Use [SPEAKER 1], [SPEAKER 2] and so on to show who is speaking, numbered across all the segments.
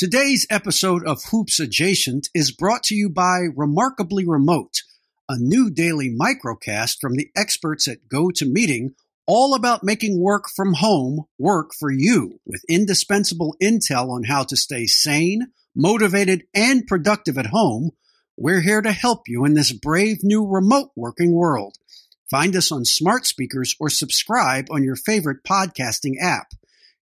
[SPEAKER 1] Today's episode of Hoops Adjacent is brought to you by Remarkably Remote, a new daily microcast from the experts at GoToMeeting, all about making work from home work for you, with indispensable intel on how to stay sane, motivated, and productive at home. We're here to help you in this brave new remote working world. Find us on smart speakers or subscribe on your favorite podcasting app.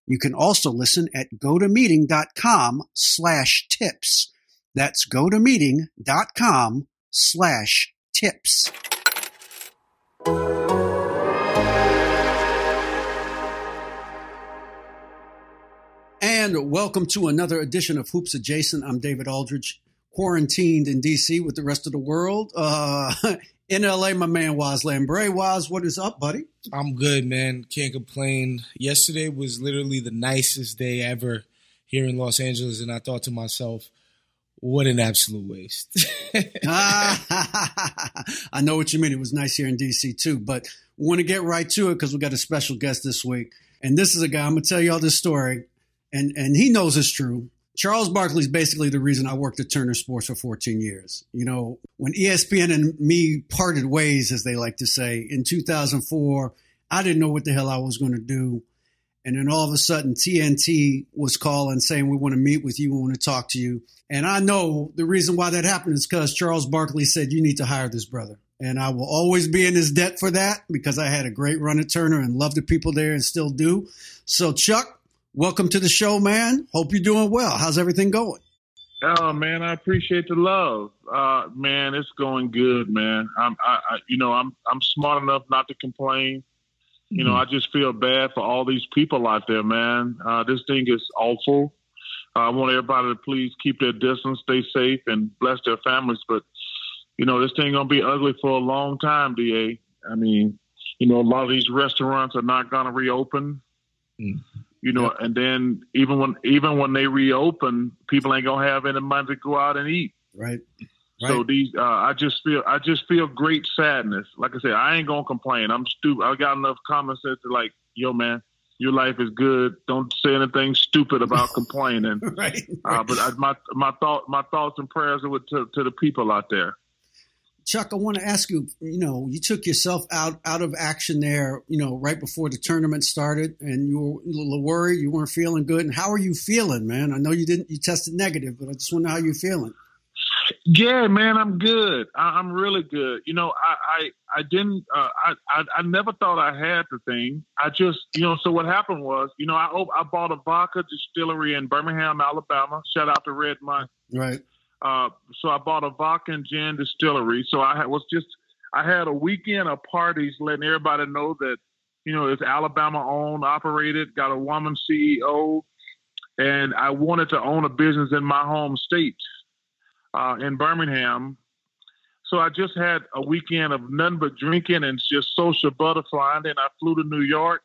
[SPEAKER 1] You can also listen at gotomeeting.com slash tips. That's gotomeeting.com slash tips. And welcome to another edition of Hoops Adjacent. I'm David Aldridge, quarantined in DC with the rest of the world. Uh, in LA, my man Waz Lambre. Waz, what is up, buddy?
[SPEAKER 2] I'm good, man. Can't complain. Yesterday was literally the nicest day ever here in Los Angeles, and I thought to myself, what an absolute waste.
[SPEAKER 1] I know what you mean. It was nice here in DC too, but we want to get right to it because we got a special guest this week. And this is a guy, I'm going to tell you all this story, and, and he knows it's true. Charles Barkley is basically the reason I worked at Turner Sports for 14 years. You know, when ESPN and me parted ways, as they like to say, in 2004, I didn't know what the hell I was going to do. And then all of a sudden, TNT was calling saying, We want to meet with you. We want to talk to you. And I know the reason why that happened is because Charles Barkley said, You need to hire this brother. And I will always be in his debt for that because I had a great run at Turner and love the people there and still do. So, Chuck, welcome to the show, man. Hope you're doing well. How's everything going?
[SPEAKER 3] Oh man, I appreciate the love. Uh, man, it's going good, man. I'm, I, I, you know, I'm, I'm smart enough not to complain. You know, mm-hmm. I just feel bad for all these people out there, man. Uh, this thing is awful. Uh, I want everybody to please keep their distance, stay safe, and bless their families. But you know, this thing gonna be ugly for a long time, Da. I mean, you know, a lot of these restaurants are not gonna reopen. Mm you know, yep. and then even when even when they reopen, people ain't gonna have any money to go out and eat.
[SPEAKER 1] Right.
[SPEAKER 3] right. So these, uh, I just feel, I just feel great sadness. Like I said, I ain't gonna complain. I'm stupid. I got enough common sense to like, yo, man, your life is good. Don't say anything stupid about complaining. right. right. Uh, but I, my my thought, my thoughts and prayers are with to, to the people out there.
[SPEAKER 1] Chuck, I want to ask you, you know, you took yourself out out of action there, you know, right before the tournament started and you were a little worried, you weren't feeling good. And how are you feeling, man? I know you didn't you tested negative, but I just want to know how you're feeling.
[SPEAKER 3] Yeah, man, I'm good. I, am really good. You know, I I, I didn't uh, I, I, I never thought I had the thing. I just you know. So what happened was, you know, I I bought a vodka distillery in Birmingham, Alabama. Shout out to Red Monk.
[SPEAKER 1] Right.
[SPEAKER 3] Uh, so I bought a vodka and gin distillery. So I was just, I had a weekend of parties letting everybody know that, you know, it's Alabama owned, operated, got a woman CEO, and I wanted to own a business in my home state, uh, in Birmingham. So I just had a weekend of nothing but drinking and just social butterflying. Then I flew to New York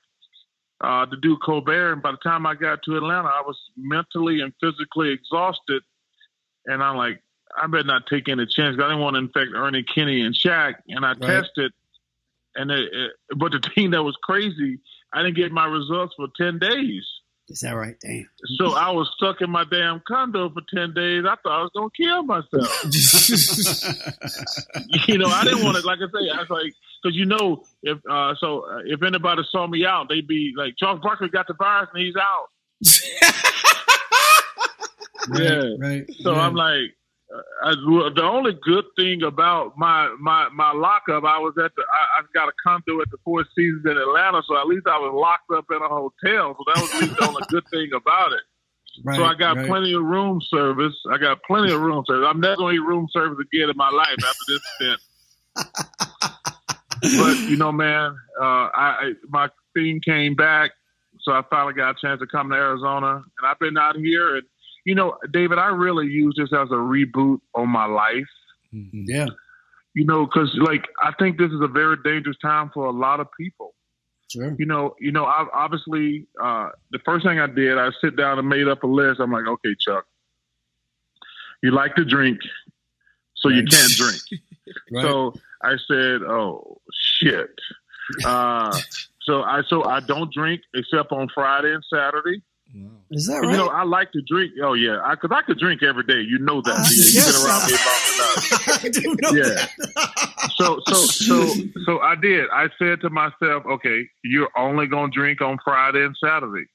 [SPEAKER 3] uh, to do Colbert, and by the time I got to Atlanta, I was mentally and physically exhausted and I'm like, I better not take any chance. I didn't want to infect Ernie Kenny and Shaq. And I right. tested, and it, it, but the thing that was crazy, I didn't get my results for ten days.
[SPEAKER 1] Is that right? Damn.
[SPEAKER 3] So I was stuck in my damn condo for ten days. I thought I was gonna kill myself. you know, I didn't want to. Like I say, I was like, because you know, if uh, so, uh, if anybody saw me out, they'd be like, Charles Barkley got the virus and he's out.
[SPEAKER 1] Yeah. Right.
[SPEAKER 3] So
[SPEAKER 1] yeah.
[SPEAKER 3] I'm like, uh, I, the only good thing about my my my lockup, I was at the I, I got a condo at the Four Seasons in Atlanta, so at least I was locked up in a hotel. So that was at least the only good thing about it. Right, so I got right. plenty of room service. I got plenty of room service. I'm never gonna need room service again in my life after this stint. but you know, man, uh, I, I my thing came back, so I finally got a chance to come to Arizona, and I've been out here and you know, David, I really use this as a reboot on my life.
[SPEAKER 1] Mm-hmm. Yeah.
[SPEAKER 3] You know, because like I think this is a very dangerous time for a lot of people.
[SPEAKER 1] Sure.
[SPEAKER 3] You know, you know, I, obviously, uh, the first thing I did, I sit down and made up a list. I'm like, okay, Chuck, you like to drink, so right. you can't drink. right. So I said, oh shit. Uh, so I so I don't drink except on Friday and Saturday.
[SPEAKER 1] Wow. Is that right?
[SPEAKER 3] You know, I like to drink. Oh yeah, because I, I, could drink every day. You know that. Uh,
[SPEAKER 1] yes, You've been around me long enough.
[SPEAKER 3] yeah. so so so so I did. I said to myself, okay, you're only gonna drink on Friday and Saturday.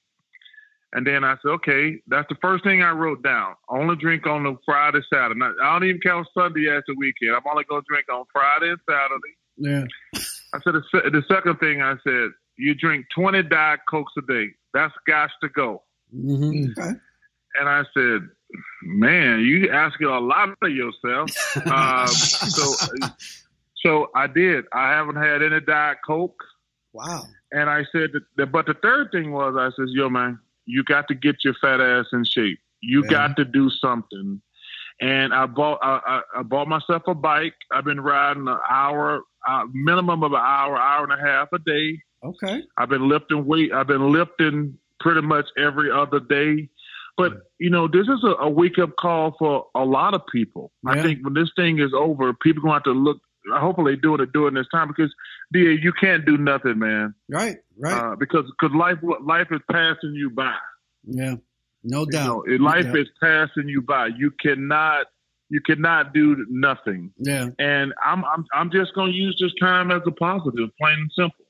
[SPEAKER 3] And then I said, okay, that's the first thing I wrote down. Only drink on the Friday, Saturday. I don't even count Sunday as the weekend. I'm only going to drink on Friday and Saturday.
[SPEAKER 1] Yeah.
[SPEAKER 3] I said, the, the second thing I said, you drink 20 Diet Cokes a day. That's got to go.
[SPEAKER 1] Mm-hmm. Okay.
[SPEAKER 3] And I said, man, you asking a lot of yourself. um, so, so I did. I haven't had any Diet Coke.
[SPEAKER 1] Wow.
[SPEAKER 3] And I said, that, but the third thing was, I said, yo, man, you got to get your fat ass in shape. You yeah. got to do something. And I bought I, I, bought myself a bike. I've been riding an hour, uh, minimum of an hour, hour and a half a day.
[SPEAKER 1] Okay.
[SPEAKER 3] I've been lifting weight. I've been lifting pretty much every other day. But you know, this is a, a wake up call for a lot of people. Yeah. I think when this thing is over, people going to have to look. Hopefully, do it during this time because, DA, you can't do nothing, man.
[SPEAKER 1] Right, right.
[SPEAKER 3] Uh, because because life life is passing you by.
[SPEAKER 1] Yeah, no doubt.
[SPEAKER 3] You know, life is passing you by. You cannot you cannot do nothing.
[SPEAKER 1] Yeah.
[SPEAKER 3] And I'm I'm I'm just going to use this time as a positive, plain and simple.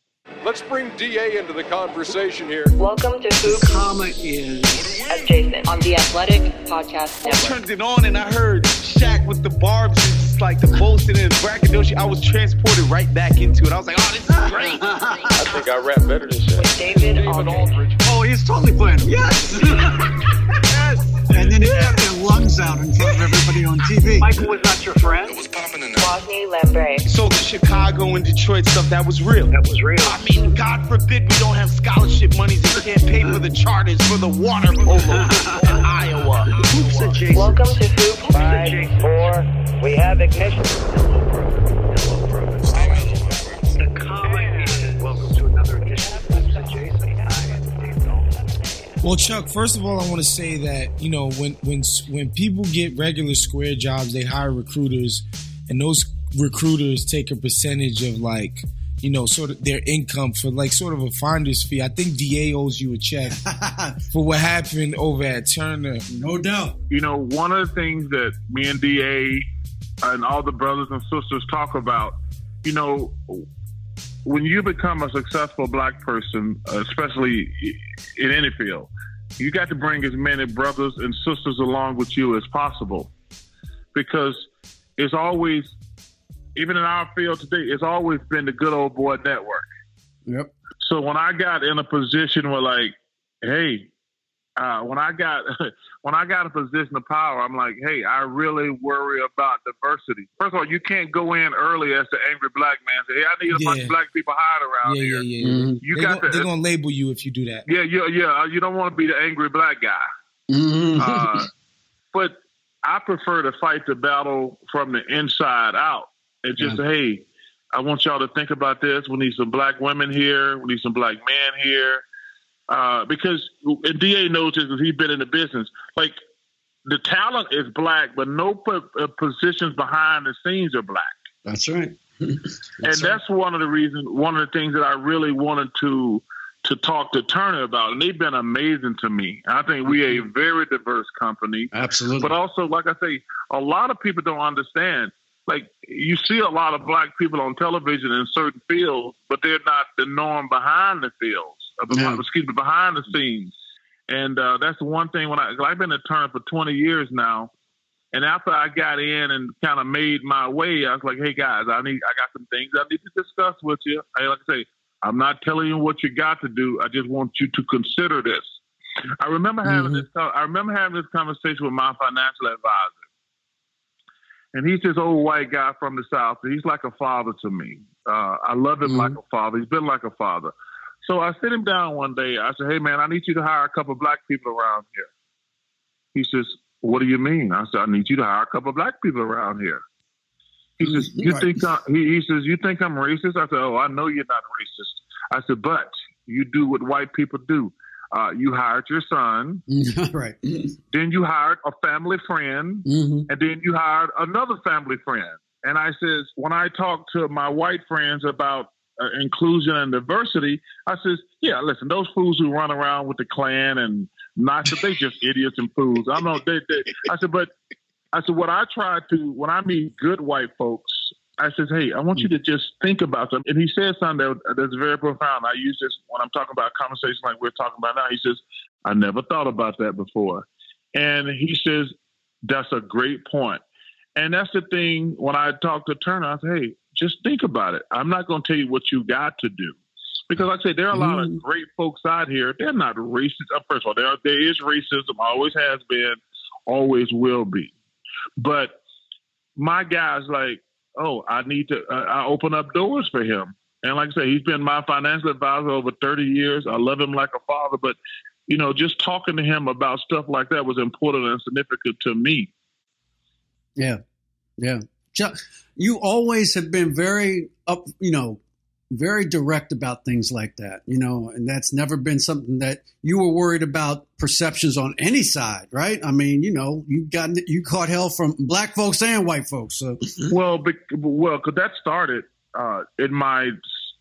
[SPEAKER 4] Let's bring DA into the conversation here.
[SPEAKER 5] Welcome to Who
[SPEAKER 1] Comma is
[SPEAKER 5] as Jason on the Athletic Podcast Network.
[SPEAKER 6] I turned it on and I heard Shaq with the barbs. It's like the bullshit and braggadocio. I was transported right back into it. I was like, oh, this is great.
[SPEAKER 4] I think I rap better than Shaq.
[SPEAKER 5] David, David Aldridge. Aldridge.
[SPEAKER 1] Oh, he's totally playing. Yes. yes. And then he got their lungs out in front of everybody on TV.
[SPEAKER 6] Michael was not your friend.
[SPEAKER 7] It was popping in there.
[SPEAKER 5] Wosny Lambre.
[SPEAKER 6] So the Chicago and Detroit stuff, that was real.
[SPEAKER 7] That was real.
[SPEAKER 6] I mean, God forbid we don't have scholarship monies and can't pay for the charters for the water polo in Iowa.
[SPEAKER 5] Welcome to Hoop
[SPEAKER 8] Five, four. We have ignition.
[SPEAKER 2] Well, Chuck, first of all, I want to say that you know when when when people get regular square jobs, they hire recruiters, and those recruiters take a percentage of like you know sort of their income for like sort of a finder's fee. I think Da owes you a check for what happened over at Turner.
[SPEAKER 1] No doubt.
[SPEAKER 3] You know, one of the things that me and Da and all the brothers and sisters talk about, you know, when you become a successful black person, especially in any field, you got to bring as many brothers and sisters along with you as possible because it's always, even in our field today, it's always been the good old boy network.
[SPEAKER 1] Yep.
[SPEAKER 3] So when I got in a position where, like, hey, uh, when I got when I got a position of power, I'm like, hey, I really worry about diversity. First of all, you can't go in early as the angry black man. Say, hey, I need a yeah. bunch of black people hiding around
[SPEAKER 2] yeah,
[SPEAKER 3] here.
[SPEAKER 2] Yeah, yeah, mm-hmm. You they got to, they're gonna label you if you do that.
[SPEAKER 3] Yeah, yeah, yeah. You don't want to be the angry black guy.
[SPEAKER 1] Mm-hmm.
[SPEAKER 3] Uh, but I prefer to fight the battle from the inside out and just yeah. hey, I want y'all to think about this. We need some black women here. We need some black men here uh, because and Da knows this because he's been in the business. Like the talent is black, but no po- uh, positions behind the scenes are black.
[SPEAKER 1] That's right.
[SPEAKER 3] that's and right. that's one of the reasons, one of the things that I really wanted to to talk to Turner about, and they've been amazing to me. I think we are a very diverse company.
[SPEAKER 1] Absolutely.
[SPEAKER 3] But also, like I say, a lot of people don't understand. Like you see a lot of black people on television in certain fields, but they're not the norm behind the fields yeah. excuse me, behind the scenes. And uh, that's the one thing when I, I've been a turn for 20 years now. And after I got in and kind of made my way, I was like, "Hey guys, I need, I got some things I need to discuss with you." I like I say, I'm not telling you what you got to do. I just want you to consider this. I remember having mm-hmm. this. I remember having this conversation with my financial advisor, and he's this old white guy from the south. He's like a father to me. Uh, I love him mm-hmm. like a father. He's been like a father. So I sit him down one day. I said, "Hey man, I need you to hire a couple of black people around here." He says, "What do you mean?" I said, "I need you to hire a couple of black people around here." He says, "You right. think I, he, he says you think I'm racist?" I said, "Oh, I know you're not racist." I said, "But you do what white people do. Uh, you hired your son,
[SPEAKER 1] right?
[SPEAKER 3] Then you hired a family friend,
[SPEAKER 1] mm-hmm.
[SPEAKER 3] and then you hired another family friend." And I says, when I talk to my white friends about uh, inclusion and diversity, I says, yeah, listen, those fools who run around with the Klan and not that they just idiots and fools. I know they, they. I said, but I said what I try to when I meet good white folks. I says, hey, I want you to just think about something. And he said something that, that's very profound. I use this when I'm talking about conversation like we're talking about now. He says, I never thought about that before. And he says, that's a great point. And that's the thing when I talk to Turner, I say, hey, just think about it. I'm not going to tell you what you got to do. Because like I say, there are a lot of great folks out here. They're not racist. Uh, First of all, there, there is racism, always has been, always will be. But my guy's like, oh, I need to, uh, I open up doors for him. And like I say, he's been my financial advisor over 30 years. I love him like a father. But, you know, just talking to him about stuff like that was important and significant to me.
[SPEAKER 1] Yeah, yeah. You always have been very up, you know, very direct about things like that, you know, and that's never been something that you were worried about perceptions on any side, right? I mean, you know, you got you caught hell from black folks and white folks. So
[SPEAKER 3] Well, bec- well, because that started uh, in my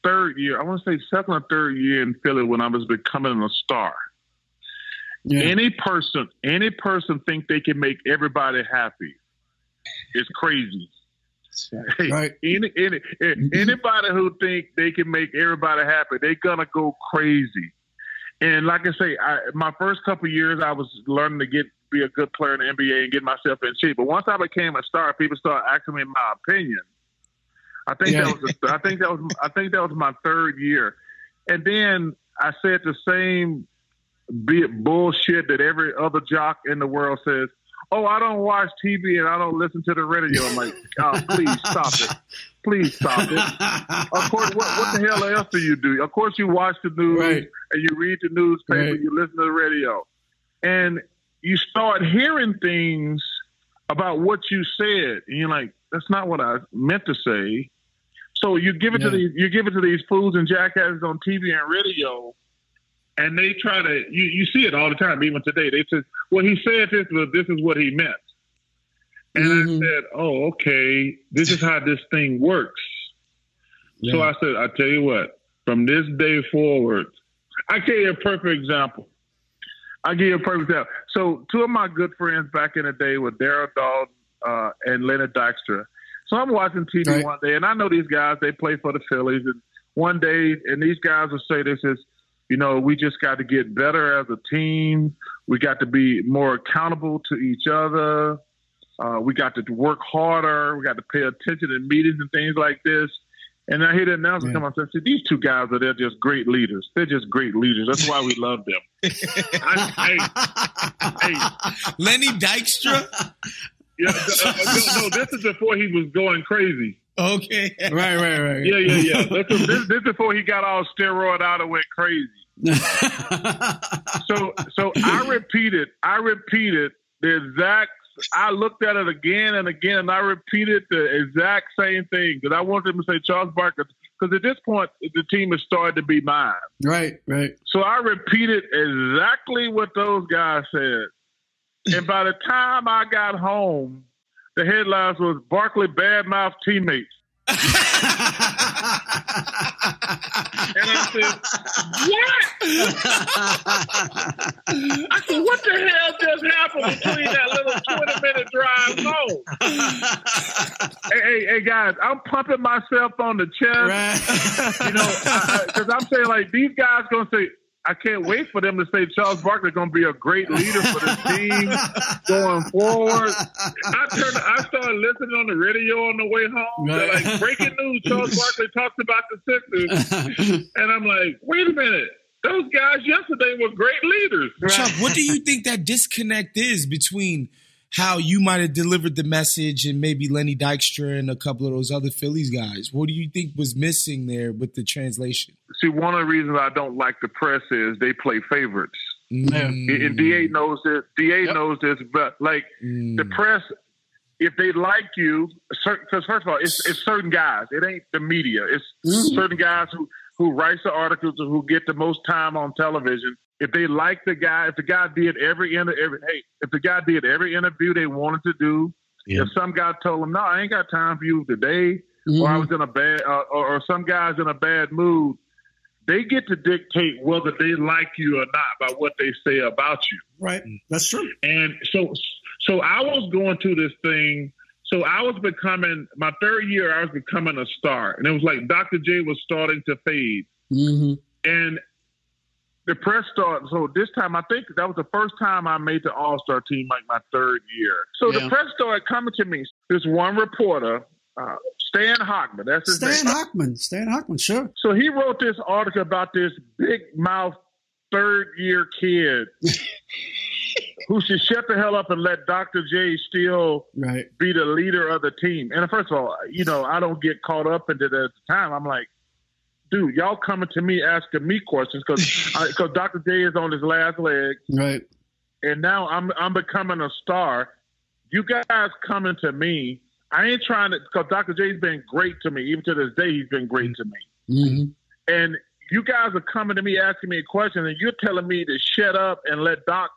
[SPEAKER 3] third year. I want to say second or third year in Philly when I was becoming a star.
[SPEAKER 1] yeah,
[SPEAKER 3] Any person, any person think they can make everybody happy. It's crazy. Hey,
[SPEAKER 1] Right.
[SPEAKER 3] Any, any, anybody who think they can make everybody happy, they gonna go crazy. And like I say, I, my first couple years, I was learning to get be a good player in the NBA and get myself in shape. But once I became a star, people started asking me my opinion. I think
[SPEAKER 1] Yeah.
[SPEAKER 3] that was the, I think that was I think that was my third year, and then I said the same bullshit that every other jock in the world says. Oh, I don't watch TV and I don't listen to the radio. I'm like, oh, please stop it. Please stop it. Of course, what, what the hell else do you do? Of course, you watch the news
[SPEAKER 1] Right.
[SPEAKER 3] and you read the newspaper,
[SPEAKER 1] Right.
[SPEAKER 3] you listen to the radio, and you start hearing things about what you said, and you're like, "That's not what I meant to say." So you give it
[SPEAKER 1] Yeah.
[SPEAKER 3] to these, you give it to these fools and jackasses on TV and radio, and they try to. You, you see it all the time, even today. They said, "Well, he said this, but this is what he meant." And
[SPEAKER 1] Mhm.
[SPEAKER 3] I said, "Oh, okay. This is how this thing works." So I said, I tell you what, from this day forward, I give you a perfect example. I give you a perfect example. So two of my good friends back in the day were Darren Daulton uh, and Leonard Dykstra. So I'm watching TV
[SPEAKER 1] Right.
[SPEAKER 3] one day, and I know these guys. They play for the Phillies, and one day, and these guys will say this is, you know, we just got to get better as a team. We got to be more accountable to each other. Uh, we got to work harder. We got to pay attention in meetings and things like this. And I hear the announcer
[SPEAKER 1] Yeah.
[SPEAKER 3] come on and say, these two guys are they're just great leaders. They're just great leaders. That's why we love them. I, hey, hey,
[SPEAKER 2] Lenny Dykstra.
[SPEAKER 3] yeah, no, no, this is before he was going crazy.
[SPEAKER 2] Okay.
[SPEAKER 1] right, right, right.
[SPEAKER 3] Yeah, yeah, yeah. This is, this, this before he got all steroid out and went crazy. So, so I repeated, I repeated the exact. I looked at it again and again, and I repeated the exact same thing because I wanted him to say Charles Barker. Because at this point, the team has started to be mine.
[SPEAKER 1] right, right.
[SPEAKER 3] So I repeated exactly what those guys said. And by the time I got home, the headlines was Barkley badmouth teammates. And I said, What? I said, What the hell just happened between that little 20 minute drive home? hey, hey, hey, guys, I'm pumping myself on the chest
[SPEAKER 1] right.
[SPEAKER 3] you know, because I'm saying like these guys gonna say, I can't wait for them to say Charles Barkley is gonna be a great leader for the team going forward. I turned, I started listening on the radio on the way home. They're like breaking news: Charles Barkley talks about the Sixers, and I'm like, wait a minute, those guys yesterday were great leaders.
[SPEAKER 2] Chuck, what do you think that disconnect is between how you might have delivered the message and maybe Lenny Dykstra and a couple of those other Phillies guys? What do you think was missing there with the translation?
[SPEAKER 3] See, one of the reasons I don't like the press is they play favorites.
[SPEAKER 2] Mm,
[SPEAKER 3] And Da knows this. Da knows this, but like
[SPEAKER 2] mm,
[SPEAKER 3] the press, if they like you, because first of all, it's, it's certain guys. It ain't the media. It's certain guys who who writes the articles or who get the most time on television. If they like the guy, if the guy did every inter, every hey, if the guy did every interview they wanted to do,
[SPEAKER 2] Yeah.
[SPEAKER 3] if some guy told him, "No, I ain't got time for you today," or I was in a bad, uh, or, or some guy's in a bad mood, they get to dictate whether they like you or not by what they say about you.
[SPEAKER 1] Right. That's true.
[SPEAKER 3] And so, so I was going through this thing. So I was becoming my third year. I was becoming a star, and it was like Dr. J was starting to fade,
[SPEAKER 1] Mm-hmm.
[SPEAKER 3] and the press started. So this time, I think that was the first time I made the All Star team, like my third year. So
[SPEAKER 1] Yeah.
[SPEAKER 3] the press started coming to me. This one reporter, uh, Stan Hochman, that's his
[SPEAKER 1] Stan
[SPEAKER 3] name.
[SPEAKER 1] Hochman. Stan Hochman, sure.
[SPEAKER 3] So he wrote this article about this big mouth third year kid who should shut the hell up and let Dr. J still
[SPEAKER 1] Right.
[SPEAKER 3] be the leader of the team. And first of all, you know, I don't get caught up into that at the time. I'm like, dude, y'all coming to me asking me questions because because Dr. J is on his last leg,
[SPEAKER 1] Right.
[SPEAKER 3] and now I'm I'm becoming a star. You guys coming to me. I ain't trying to because Dr. J's been great to me. Even to this day, he's been great to me.
[SPEAKER 1] Mm-hmm.
[SPEAKER 3] And you guys are coming to me asking me a question, and you're telling me to shut up and let Doc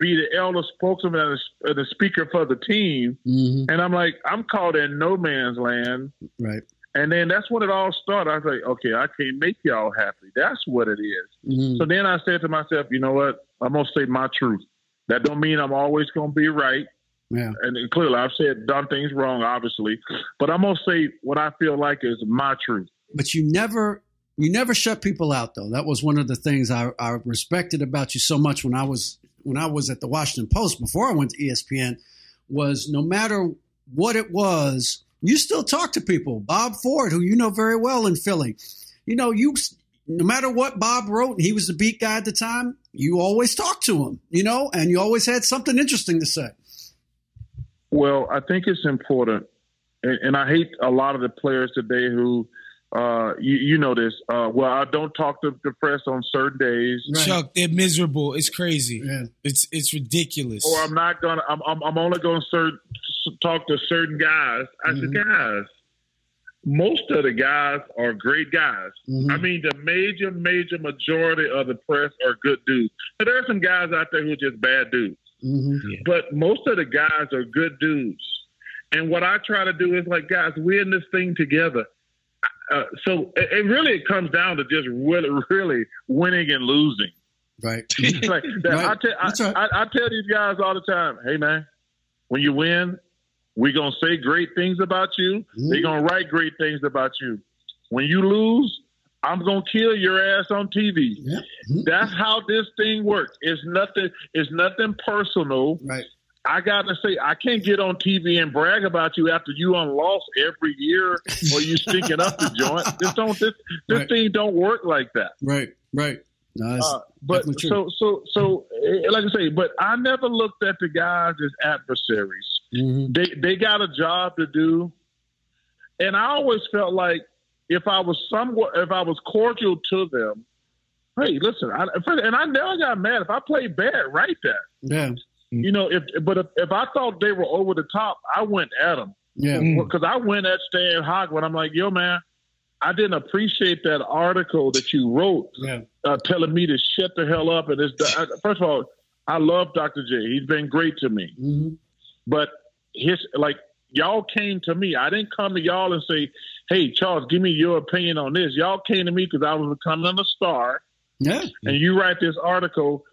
[SPEAKER 3] be the elder spokesman and the, the speaker for the team.
[SPEAKER 1] Mm-hmm.
[SPEAKER 3] And I'm like, I'm caught in no man's land.
[SPEAKER 1] Right.
[SPEAKER 3] And then that's when it all started. I was like, okay, I can't make y'all happy. That's what it is.
[SPEAKER 1] Mm-hmm.
[SPEAKER 3] So then I said to myself, you know what? I'm gonna say my truth. That don't mean I'm always gonna be right.
[SPEAKER 1] Yeah.
[SPEAKER 3] And clearly, I've said done things wrong, obviously, but I'm gonna say what I feel like is my truth.
[SPEAKER 1] But you never you never shut people out though. That was one of the things I, I respected about you so much when I was when I was at the Washington Post before I went to ESPN was no matter what it was, you still talk to people. Bob Ford, who you know very well in Philly, you know you no matter what Bob wrote, he was the beat guy at the time. You always talked to him, you know, and you always had something interesting to say.
[SPEAKER 3] Well, I think it's important, and I hate a lot of the players today who, uh, you, you know this. Uh, well, I don't talk to the press on certain days,
[SPEAKER 1] Right.
[SPEAKER 2] Chuck, they're miserable. It's crazy.
[SPEAKER 1] Yeah.
[SPEAKER 2] It's it's ridiculous.
[SPEAKER 3] or I'm not gonna. I'm I'm, I'm only gonna cer- talk to certain guys. I said, guys, most of the guys are great guys.
[SPEAKER 1] Mhm.
[SPEAKER 3] I mean, the major, major majority of the press are good dudes. But there are some guys out there who are just bad dudes.
[SPEAKER 1] Mhm.
[SPEAKER 3] But most of the guys are good dudes. And what I try to do is like, guys, we're in this thing together. Uh, so it, it really it comes down to just really, really winning and losing.
[SPEAKER 1] Right.
[SPEAKER 3] like
[SPEAKER 1] Right.
[SPEAKER 3] I, tell, I,
[SPEAKER 1] right.
[SPEAKER 3] I, I tell these guys all the time, hey man, when you win, we're gonna say great things about you.
[SPEAKER 1] Mm-hmm.
[SPEAKER 3] They're gonna write great things about you. When you lose, I'm gonna kill your ass on TV.
[SPEAKER 1] Yeah.
[SPEAKER 3] That's how this thing works. It's nothing. It's nothing personal.
[SPEAKER 1] Right.
[SPEAKER 3] I gotta say, I can't get on TV and brag about you after you unlost every year or you stinking up the joint. This don't this this
[SPEAKER 1] Right.
[SPEAKER 3] thing don't work like that.
[SPEAKER 1] Right. Right. No,
[SPEAKER 3] Uh, but so so so eh, like I say, but I never looked at the guys as adversaries.
[SPEAKER 1] Mhm.
[SPEAKER 3] They they got a job to do, and I always felt like if I was somewhat if I was cordial to them, hey, listen, I, and I never got mad if I played bad. Right there,
[SPEAKER 1] Yeah.
[SPEAKER 3] You know. If but if, if I thought they were over the top, I went at them
[SPEAKER 1] Yeah.
[SPEAKER 3] because I went at Stan Hochman. I'm like, yo, man, I didn't appreciate that article that you wrote
[SPEAKER 1] Yeah.
[SPEAKER 3] uh, telling me to shut the hell up. And it's I- first of all, I love Dr. J. He's been great to me,
[SPEAKER 1] hmm
[SPEAKER 3] but his like y'all came to me. I didn't come to y'all and say, "Hey, Charles, give me your opinion on this." Y'all came to me because I was becoming a star,
[SPEAKER 1] Yeah.
[SPEAKER 3] and you write this article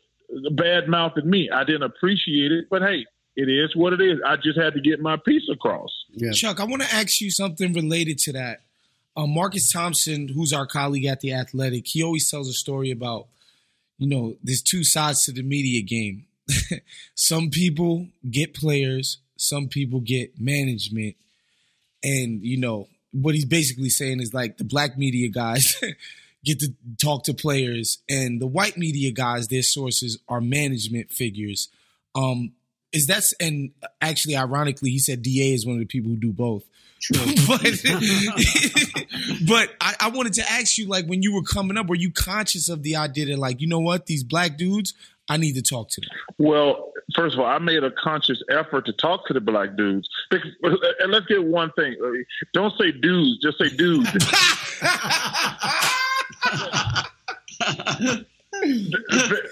[SPEAKER 3] bad mouthing me. I didn't appreciate it, but hey, it is what it is. I just had to get my piece across.
[SPEAKER 1] Yeah.
[SPEAKER 2] Chuck, I want to ask you something related to that. Uh, Marcus Thompson, who's our colleague at the Athletic, he always tells a story about, you know, there's two sides to the media game. some people get players, some people get management, and you know what he's basically saying is like the black media guys get to talk to players, and the white media guys, their sources are management figures. Um, is that's and actually, ironically, he said Da is one of the people who do both. but but I, I wanted to ask you, like, when you were coming up, were you conscious of the idea that, like, you know what, these black dudes, I need to talk to them.
[SPEAKER 3] Well, first of all, I made a conscious effort to talk to the black dudes. Because- And let's get one thing: don't say dudes, just say dude.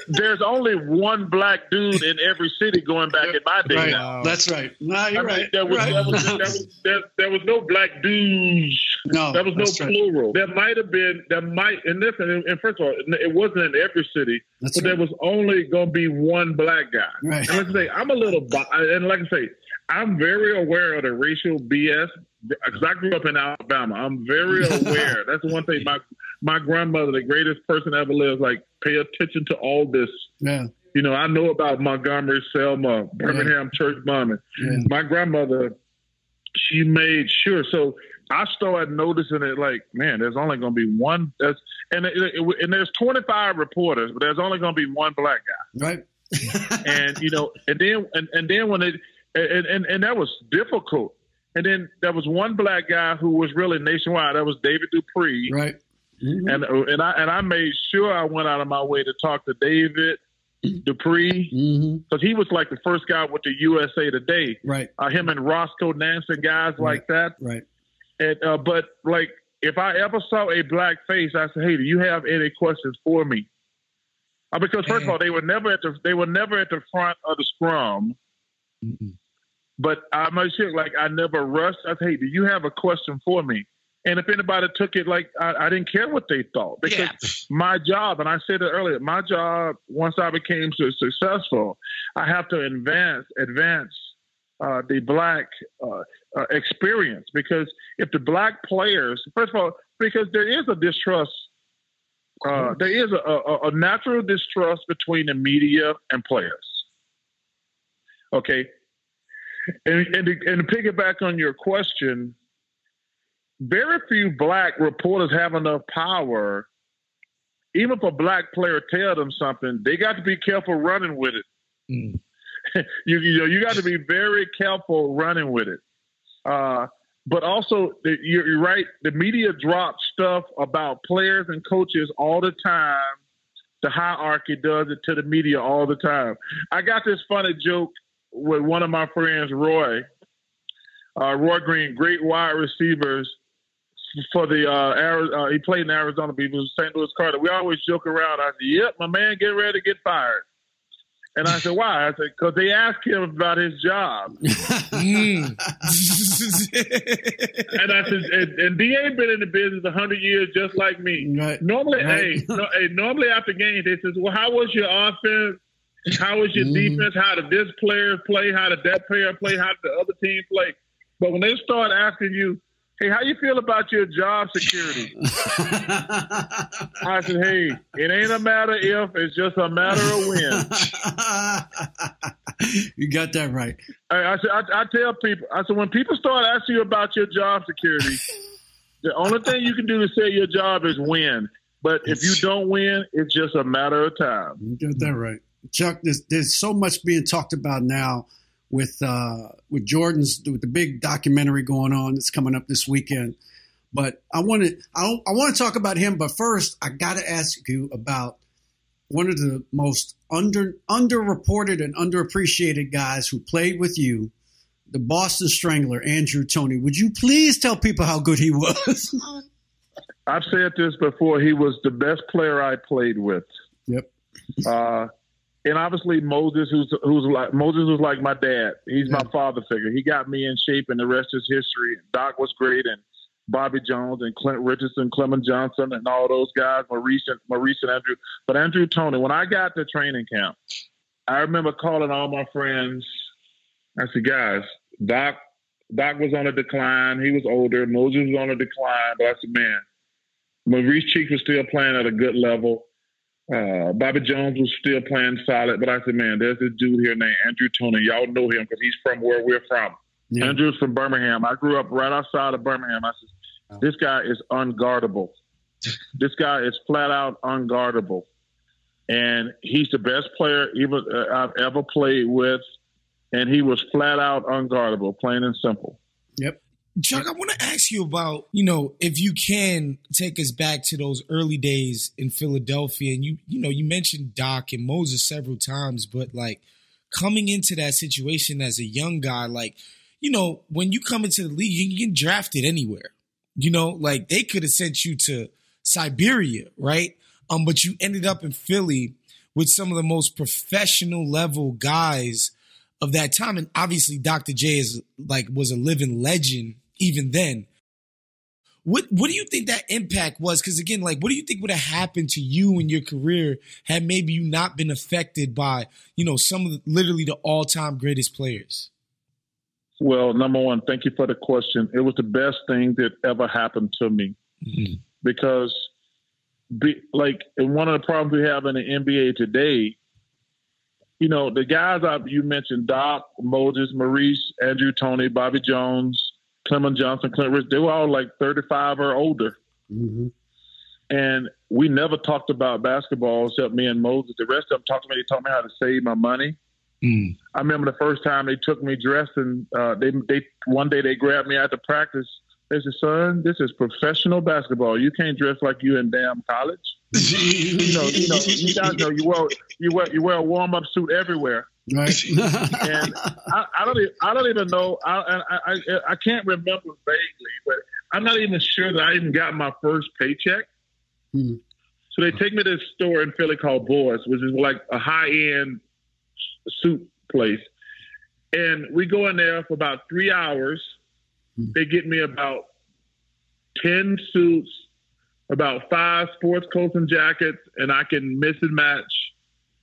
[SPEAKER 3] there's only one black dude in every city going back in my day.
[SPEAKER 1] Right.
[SPEAKER 3] Now.
[SPEAKER 1] That's right. No, you're
[SPEAKER 3] I mean,
[SPEAKER 1] right.
[SPEAKER 3] There was,
[SPEAKER 1] right.
[SPEAKER 3] there, was, there, was, there, there was no black dudes.
[SPEAKER 1] no,
[SPEAKER 3] There was no
[SPEAKER 1] that's right.
[SPEAKER 3] plural. There might have been. There might. And listen. And first of all, it wasn't in every city,
[SPEAKER 1] That's
[SPEAKER 3] but there was only going to be one black guy.
[SPEAKER 1] Right.
[SPEAKER 3] And let's say I'm a little. And like I say, I'm very aware of the racial BS because I grew up in Alabama. I'm very aware. That's the one thing. My my grandmother, the greatest person ever lived, like pay attention to all this.
[SPEAKER 1] Yeah.
[SPEAKER 3] You know, I know about Montgomery, Selma, Birmingham, church bombing.
[SPEAKER 1] Yeah.
[SPEAKER 3] My grandmother, she made sure. So I started noticing it. Like, man, there's only going to be one. That's and it, it- and there's 25 reporters, but there's only going to be one black guy.
[SPEAKER 1] Right.
[SPEAKER 3] And you know, and then and, and then when it and, and and that was difficult. And then there was one black guy who was really nationwide. That was David Dupree.
[SPEAKER 1] right. Mhm.
[SPEAKER 3] And and I and I made sure I went out of my way to talk to David Dupree because he was like the first guy with the USA Today.
[SPEAKER 1] Right.
[SPEAKER 3] Uh, him and Roscoe Nance, guys like that.
[SPEAKER 1] Right.
[SPEAKER 3] And uh, but like if I ever saw a black face, I said, "Hey, do you have any questions for me?" Uh, because first of all, they were never at the they were never at the front of the scrum. But I made sure, like, I never rushed. I said, "Hey, do you have a question for me?" And if anybody took it like I, I didn't care what they thought because
[SPEAKER 2] Yeah.
[SPEAKER 3] my job, and I said it earlier, my job once I became so successful, I have to advance advance uh, the black uh, uh, experience because if the black players, first of all, because there is a distrust, uh, there is a, a, a natural distrust between the media and players. Okay, and and to, and to piggyback on your question, very few black reporters have enough power. Even if a black player tell them something, they got to be careful running with it.
[SPEAKER 2] Mm.
[SPEAKER 3] you you know you got to be very careful running with it. Uh, but also, the, you're, you're right. The media drops stuff about players and coaches all the time. The hierarchy does it to the media all the time. I got this funny joke with one of my friends, Roy. Uh, Roy Green, great wide receivers for the uh, Ari- uh, he played in Arizona, but he was St. Louis Cardinals. We always joke around. I said, "Yep, my man, get ready to get fired." And I said, "Why?" I said, "Because they asked him about his job."
[SPEAKER 2] Mm.
[SPEAKER 3] And I said, and, and Da been in the business a hundred years, just like me.
[SPEAKER 1] Right.
[SPEAKER 3] Normally,
[SPEAKER 1] Right.
[SPEAKER 3] hey, no, hey, normally after games, they says, "Well, how was your offense? How was your
[SPEAKER 1] Mhm.
[SPEAKER 3] defense? How did this player play? How did that player play? How did the other team play?" But when they start asking you, "Hey, how you feel about your job security?" I said, "Hey, it ain't a matter if; it's just a matter of when."
[SPEAKER 1] you got that right.
[SPEAKER 3] I, I, said, I, I tell people, I said, when people start asking you about your job security, the only thing you can do to say your job is win. But if you don't win, it's just a matter of time.
[SPEAKER 1] You got that right, Chuck. There's there's so much being talked about now with uh, with Jordan's with the big documentary going on that's coming up this weekend. But I want to I, I want to talk about him. But first, I got to ask you about one of the most under underreported and underappreciated guys who played with you, the Boston Strangler, Andrew Toney. Would you please tell people how good he was?
[SPEAKER 3] I've said this before. He was the best player I played with.
[SPEAKER 1] Yep.
[SPEAKER 3] Uh, and obviously Moses, who's who's like Moses was like my dad. He's my father figure. He got me in shape, and the rest is history. Doc was great, and Bobby Jones and Clint Richardson, Clemon Johnson, and all those guys. Maurice and Maurice and Andrew. But Andrew Toney, when I got to training camp, I remember calling all my friends. I said, guys, Doc Doc was on a decline. He was older. Moses was on a decline. But I said, man, Maurice Cheeks was still playing at a good level. Uh, Bobby Jones was still playing solid, but I said, man, there's this dude here named Andrew Toney. Y'all know him because he's from where we're from.
[SPEAKER 1] Yeah.
[SPEAKER 3] Andrew's from Birmingham. I grew up right outside of Birmingham. I said, this guy is unguardable. this guy is flat out unguardable. And he's the best player even uh, I've ever played with. And he was flat out unguardable, plain and simple.
[SPEAKER 1] yep.
[SPEAKER 2] Chuck, I want to ask you about, you know, if you can take us back to those early days in Philadelphia, and you, you know, you mentioned Doc and Moses several times, but like coming into that situation as a young guy, like, you know, when you come into the league, you can get drafted anywhere. You know, like they could have sent you to Siberia, right? Um, but you ended up in Philly with some of the most professional level guys of that time, and obviously Dr. J is like was a living legend even then. What what do you think that impact was? Because again, like, what do you think would have happened to you in your career had maybe you not been affected by you know some of the, literally the all time greatest players?
[SPEAKER 3] Well, number one, thank you for the question. It was the best thing that ever happened to me
[SPEAKER 2] Mm-hmm.
[SPEAKER 3] because, be, like, and one of the problems we have in the NBA today, you know, the guys I, you mentioned, Doc, Moses, Maurice, Andrew, Toney, Bobby Jones, Clemon Johnson, Clint Rich, they were all like 35 or older.
[SPEAKER 1] Mm-hmm.
[SPEAKER 3] And we never talked about basketball except me and Moses. The rest of them talked to me. They taught me how to save my money.
[SPEAKER 2] Mm.
[SPEAKER 3] I remember the first time they took me dressed, and uh, they they one day they grabbed me after practice. They said, "Son, this is professional basketball. You can't dress like you in damn college. You know, you know, you guys know you wear you wear you wear a warm up suit everywhere."
[SPEAKER 1] Right.
[SPEAKER 3] And I, I don't even, I don't even know. I, I I I can't remember vaguely, but I'm not even sure that I even got my first paycheck.
[SPEAKER 1] Hmm.
[SPEAKER 3] So they take me to this store in Philly called Boyds, which is like a high end suit place. And we go in there for about three hours. They get me about 10 suits, about five sports coats and jackets, and I can miss and match.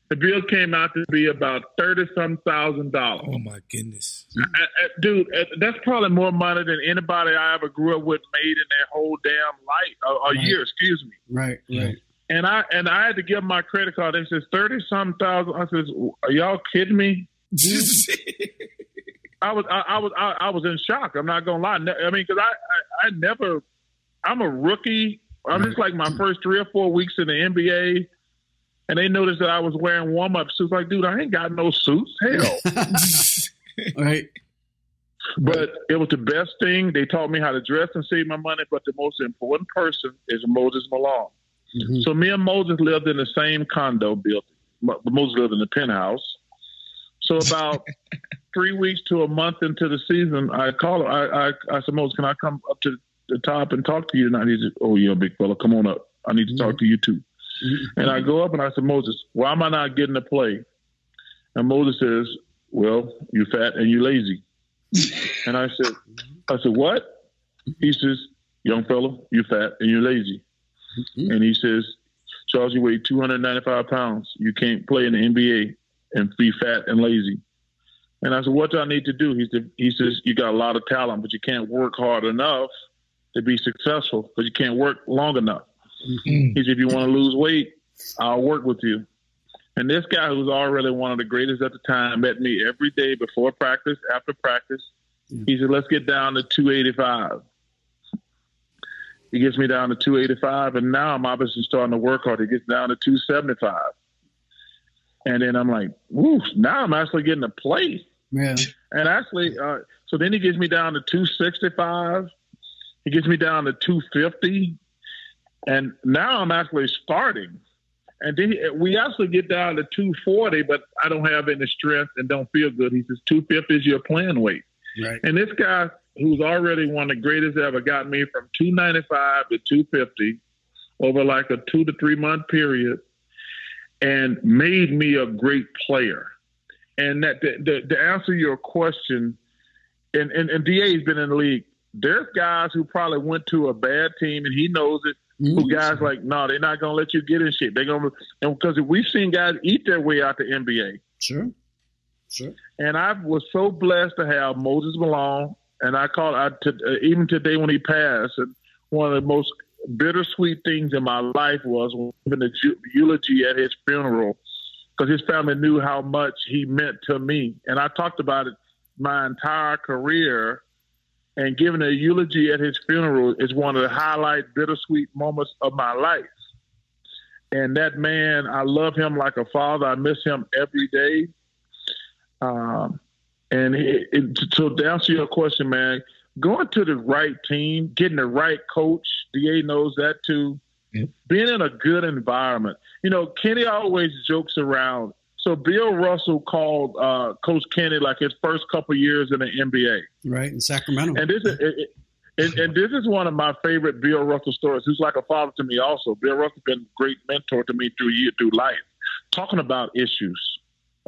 [SPEAKER 3] The bill came out to be about 30 some thousand dollars.
[SPEAKER 2] Oh my goodness!
[SPEAKER 3] I- I- Dude, uh, that's probably more money than anybody I ever grew up with made in their whole damn life, a, a
[SPEAKER 1] Right.
[SPEAKER 3] year, excuse me.
[SPEAKER 1] right. Right.
[SPEAKER 3] And I and I had to give my credit card. They says thirty some thousand. I says, "Are y'all kidding me?" I was I, I was I, I was in shock. I'm not gonna lie. I mean, because I, I I never. I'm a rookie. I'm just like my first three or four weeks in the NBA, and they noticed that I was wearing warm up suits. Like, dude, I ain't got no suits. Hell.
[SPEAKER 1] Right.
[SPEAKER 3] But it was the best thing. They taught me how to dress and save my money. But the most important person is Moses Malone.
[SPEAKER 1] Mhm.
[SPEAKER 3] So me and Moses lived in the same condo building. Moses lived in the penthouse. So about three weeks to a month into the season, I called him. I, I, I said, Moses, can I come up to the top and talk to you tonight? He said, Oh, yeah, big fella, come on up. I need to talk to you too. Mm-hmm. And I go up and I said, Moses, why am I not getting to play? And Moses says, Well, you fat and you lazy. and I said, I said, What? He says, Young fella, you fat and you're lazy. Mm-hmm. And he says, Charles, you weigh 295 pounds. You can't play in the NBA and be fat and lazy. And I said, What do I need to do? He said, he says, You got a lot of talent, but you can't work hard enough to be successful because you can't work long enough. He said, If you want to lose weight, I'll work with you. And this guy, who was already one of the greatest at the time, met me every day before practice, after practice. He said, Let's get down to 285. He gets me down to 285, and now I'm obviously starting to work hard. He gets down to 275. And then I'm like, woo, now I'm actually getting to play.
[SPEAKER 1] Yeah.
[SPEAKER 3] And actually, uh, so then he gets me down to 265. He gets me down to 250. And now I'm actually starting. And then he- we actually get down to 240, but I don't have any strength and don't feel good. He says 250 is your plan weight.
[SPEAKER 1] Right.
[SPEAKER 3] And this guy, who's already one of the greatest ever, got me from 295 to 250 over like a two to three month period and made me a great player. And that the, the, to answer your question, and, and, and DA's been in the league, there's guys who probably went to a bad team and he knows it. Who guys like, no, they're not gonna let you get in shit. They're gonna, and because we've seen guys eat their way out the NBA.
[SPEAKER 1] Sure. Sure.
[SPEAKER 3] And I was so blessed to have Moses Malone, and I call I to, uh, even today when he passed, and one of the most bittersweet things in my life was giving the ju- eulogy at his funeral, because his family knew how much he meant to me, and I talked about it my entire career. And giving a eulogy at his funeral is one of the highlight, bittersweet moments of my life. And that man, I love him like a father. I miss him every day. Um, and it, it, so to answer your question, man, going to the right team, getting the right coach, Da knows that too. Being in a good environment. You know, Kenny always jokes around. So Bill Russell called uh, Coach Kenny like his first couple years in the NBA.
[SPEAKER 1] Right. In Sacramento.
[SPEAKER 3] And this is, it, it- And, and this is one of my favorite Bill Russell stories. Who's like a father to me, also. Bill Russell's been a great mentor to me through year through life, talking about issues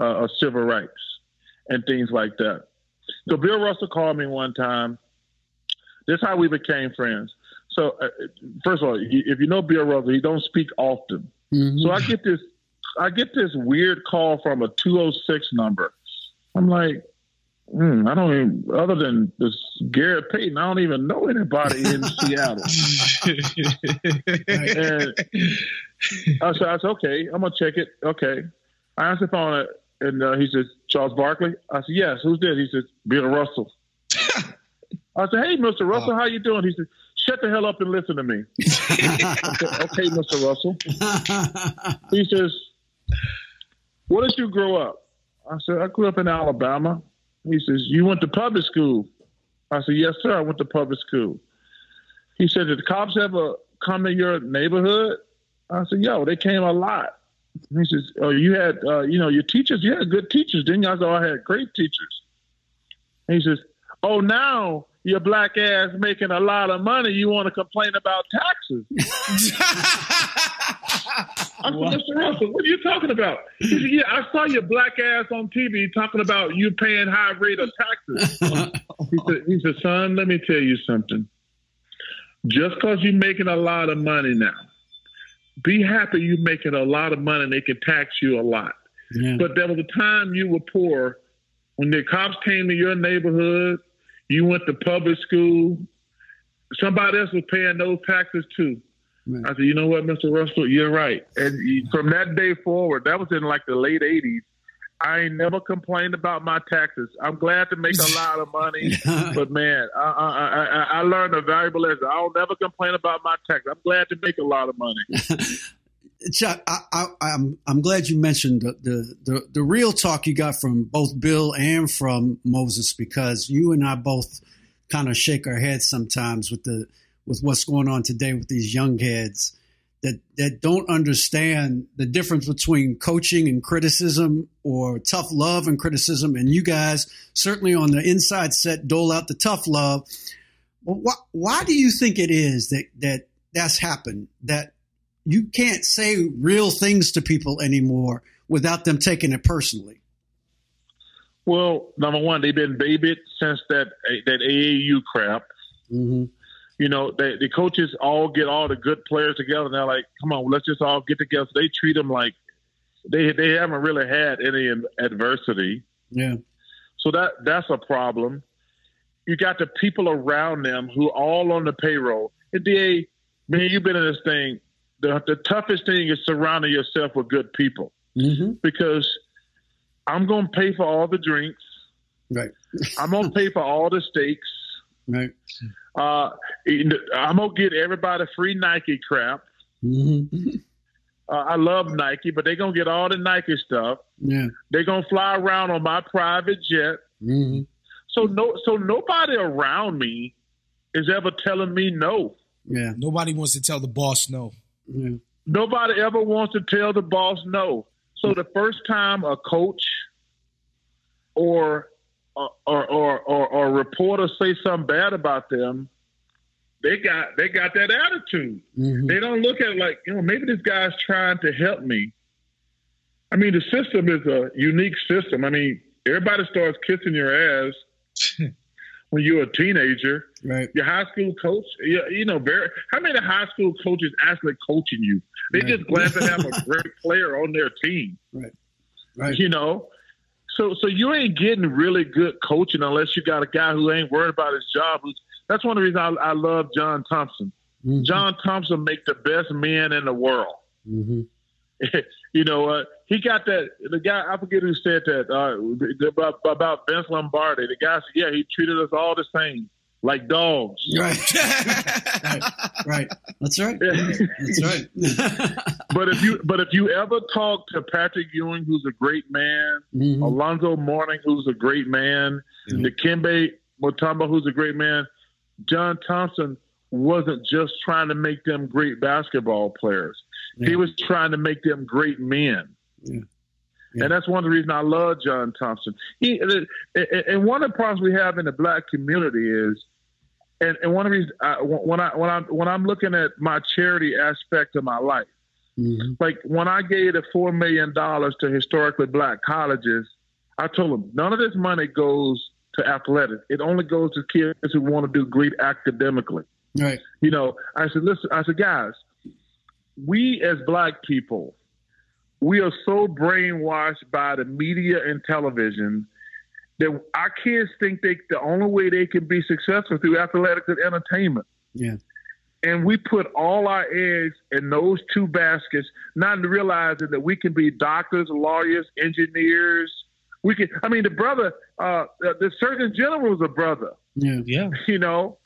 [SPEAKER 3] uh, of civil rights and things like that. So Bill Russell called me one time. This is how we became friends. So uh, first of all, if you know Bill Russell, he don't speak often.
[SPEAKER 1] Mhm.
[SPEAKER 3] So I get this, I get this weird call from a 206 number. I'm like, hmm, I don't even, other than this Gary Payton, I don't even know anybody in Seattle. And I said, I said, okay, I'm gonna check it. Okay, I answered the phone, and uh, he says, Charles Barkley. I said, yes. Who's this? He says, Bill Russell. I said, hey, Mr. Russell, how you doing? He said, shut the hell up and listen to me. Said, okay, Mr. Russell. He says, where did you grow up? I said, I grew up in Alabama. He says, you went to public school? I said, yes, sir, I went to public school. He said, did the cops ever come in your neighborhood? I said, yo, they came a lot. He says, oh, you had, uh, you know, your teachers, you had good teachers, didn't you? I said, oh, I had great teachers. He says, oh, now your black ass making a lot of money. You want to complain about taxes. I said, Mr. Russell, what are you talking about? He said, yeah, I saw your black ass on TV talking about you paying high rate of taxes. he, said, he said, son, let me tell you something. Just because you're making a lot of money now, be happy you're making a lot of money and they can tax you a lot.
[SPEAKER 1] Yeah.
[SPEAKER 3] But there was a time you were poor when the cops came to your neighborhood, you went to public school, somebody else was paying those taxes too.
[SPEAKER 1] Right.
[SPEAKER 3] I said, you know what, Mr. Russell, you're right. And from that day forward, that was in like the late 80s. I ain't never complained about my taxes. I'm glad to make a lot of money, but man, I, I, I, I learned a valuable lesson. I'll never complain about my taxes. I'm glad to make a lot of money.
[SPEAKER 1] Chuck, I, I, I'm I'm glad you mentioned the, the the the real talk you got from both Bill and from Moses because you and I both kind of shake our heads sometimes with the with what's going on today with these young heads that that don't understand the difference between coaching and criticism or tough love and criticism. And you guys certainly on the inside set dole out the tough love. Well, why, why do you think it is that that that's happened? That you can't say real things to people anymore without them taking it personally.
[SPEAKER 3] Well, number one, they've been babied since that that AAU crap.
[SPEAKER 1] Mm-hmm.
[SPEAKER 3] You know, they, the coaches all get all the good players together, and they're like, "Come on, let's just all get together." They treat them like they they haven't really had any adversity.
[SPEAKER 1] Yeah.
[SPEAKER 3] So that that's a problem. You got the people around them who are all on the payroll. And DA, man, you've been in this thing. The the toughest thing is surrounding yourself with good people
[SPEAKER 1] Mm-hmm.
[SPEAKER 3] because I'm gonna pay for all the drinks.
[SPEAKER 1] Right.
[SPEAKER 3] I'm gonna pay for all the steaks.
[SPEAKER 1] Right.
[SPEAKER 3] Uh, I'm gonna get everybody free Nike crap.
[SPEAKER 1] Mm-hmm.
[SPEAKER 3] Uh, I love Nike, but they're gonna get all the Nike stuff.
[SPEAKER 1] Yeah.
[SPEAKER 3] They're gonna fly around on my private jet.
[SPEAKER 1] Mm-hmm.
[SPEAKER 3] So no, so nobody around me is ever telling me no.
[SPEAKER 1] Yeah.
[SPEAKER 2] Nobody wants to tell the boss no.
[SPEAKER 1] Yeah.
[SPEAKER 3] Nobody ever wants to tell the boss no. So the first time a coach or or or or, or say something bad about them, they got they got that attitude.
[SPEAKER 1] Mm-hmm.
[SPEAKER 3] They don't look at it like you know maybe this guy's trying to help me. I mean the system is a unique system. I mean everybody starts kissing your ass when you're a teenager.
[SPEAKER 1] Right.
[SPEAKER 3] Your high school coach, you, you know, very, how many high school coaches actually coaching you? They
[SPEAKER 1] Right.
[SPEAKER 3] just glad to have a great player on their team,
[SPEAKER 1] Right.
[SPEAKER 3] you know. So, so you ain't getting really good coaching unless you got a guy who ain't worried about his job. Who's, that's one of the reasons I, I love John Thompson.
[SPEAKER 1] Mm-hmm.
[SPEAKER 3] John Thompson make the best men in the world.
[SPEAKER 1] Mm-hmm.
[SPEAKER 3] you know, uh, he got that. The guy I forget who said that uh, about, about Vince Lombardi. The guy said, "Yeah, he treated us all the same, like dogs."
[SPEAKER 1] Right. right. Right. That's right. That's right.
[SPEAKER 3] But if you but if you ever talk to Patrick Ewing, who's a great man,
[SPEAKER 1] Mhm.
[SPEAKER 3] Alonzo Mourning, who's a great man, Dikembe Mutombo, who's a great man, John Thompson wasn't just trying to make them great basketball players. He was trying to make them great men.
[SPEAKER 1] Yeah. Yeah.
[SPEAKER 3] And that's one of the reasons I love John Thompson. He, and one of the problems we have in the black community is and and one of these uh, when I when I when I'm looking at my charity aspect of my life,
[SPEAKER 1] Mhm.
[SPEAKER 3] like when I gave the four million dollars to historically black colleges, I told them none of this money goes to athletics. It only goes to kids who want to do great academically.
[SPEAKER 1] Right.
[SPEAKER 3] You know, I said, listen, I said, guys, we as black people, we are so brainwashed by the media and television that our kids think they the only way they can be successful through athletics and entertainment.
[SPEAKER 1] Yeah.
[SPEAKER 3] And we put all our eggs in those two baskets, not realizing that we can be doctors, lawyers, engineers. We can. I mean, the brother, uh, the the Surgeon General was a brother.
[SPEAKER 1] Yeah.
[SPEAKER 2] Yeah.
[SPEAKER 3] You know,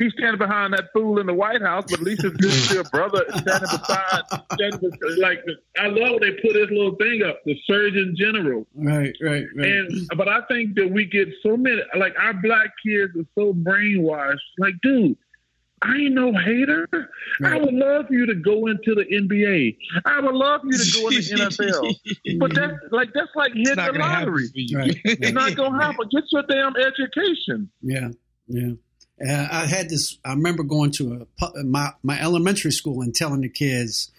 [SPEAKER 3] he's standing behind that fool in the White House, but at least it's good to see a brother standing beside. Standing beside like, I love when they put his little thing up, the Surgeon General.
[SPEAKER 1] Right. Right. Right.
[SPEAKER 3] And but I think that we get so many like our black kids are so brainwashed. Like, dude, I ain't no hater. I would love for you to go into the NBA. I would love for you to go in the NFL. But that's like that's like hitting the lottery.
[SPEAKER 1] Right.
[SPEAKER 3] It's not gonna happen. Get your damn education.
[SPEAKER 1] Yeah, yeah. Uh, I had this. I remember going to a my my elementary school and telling the kids,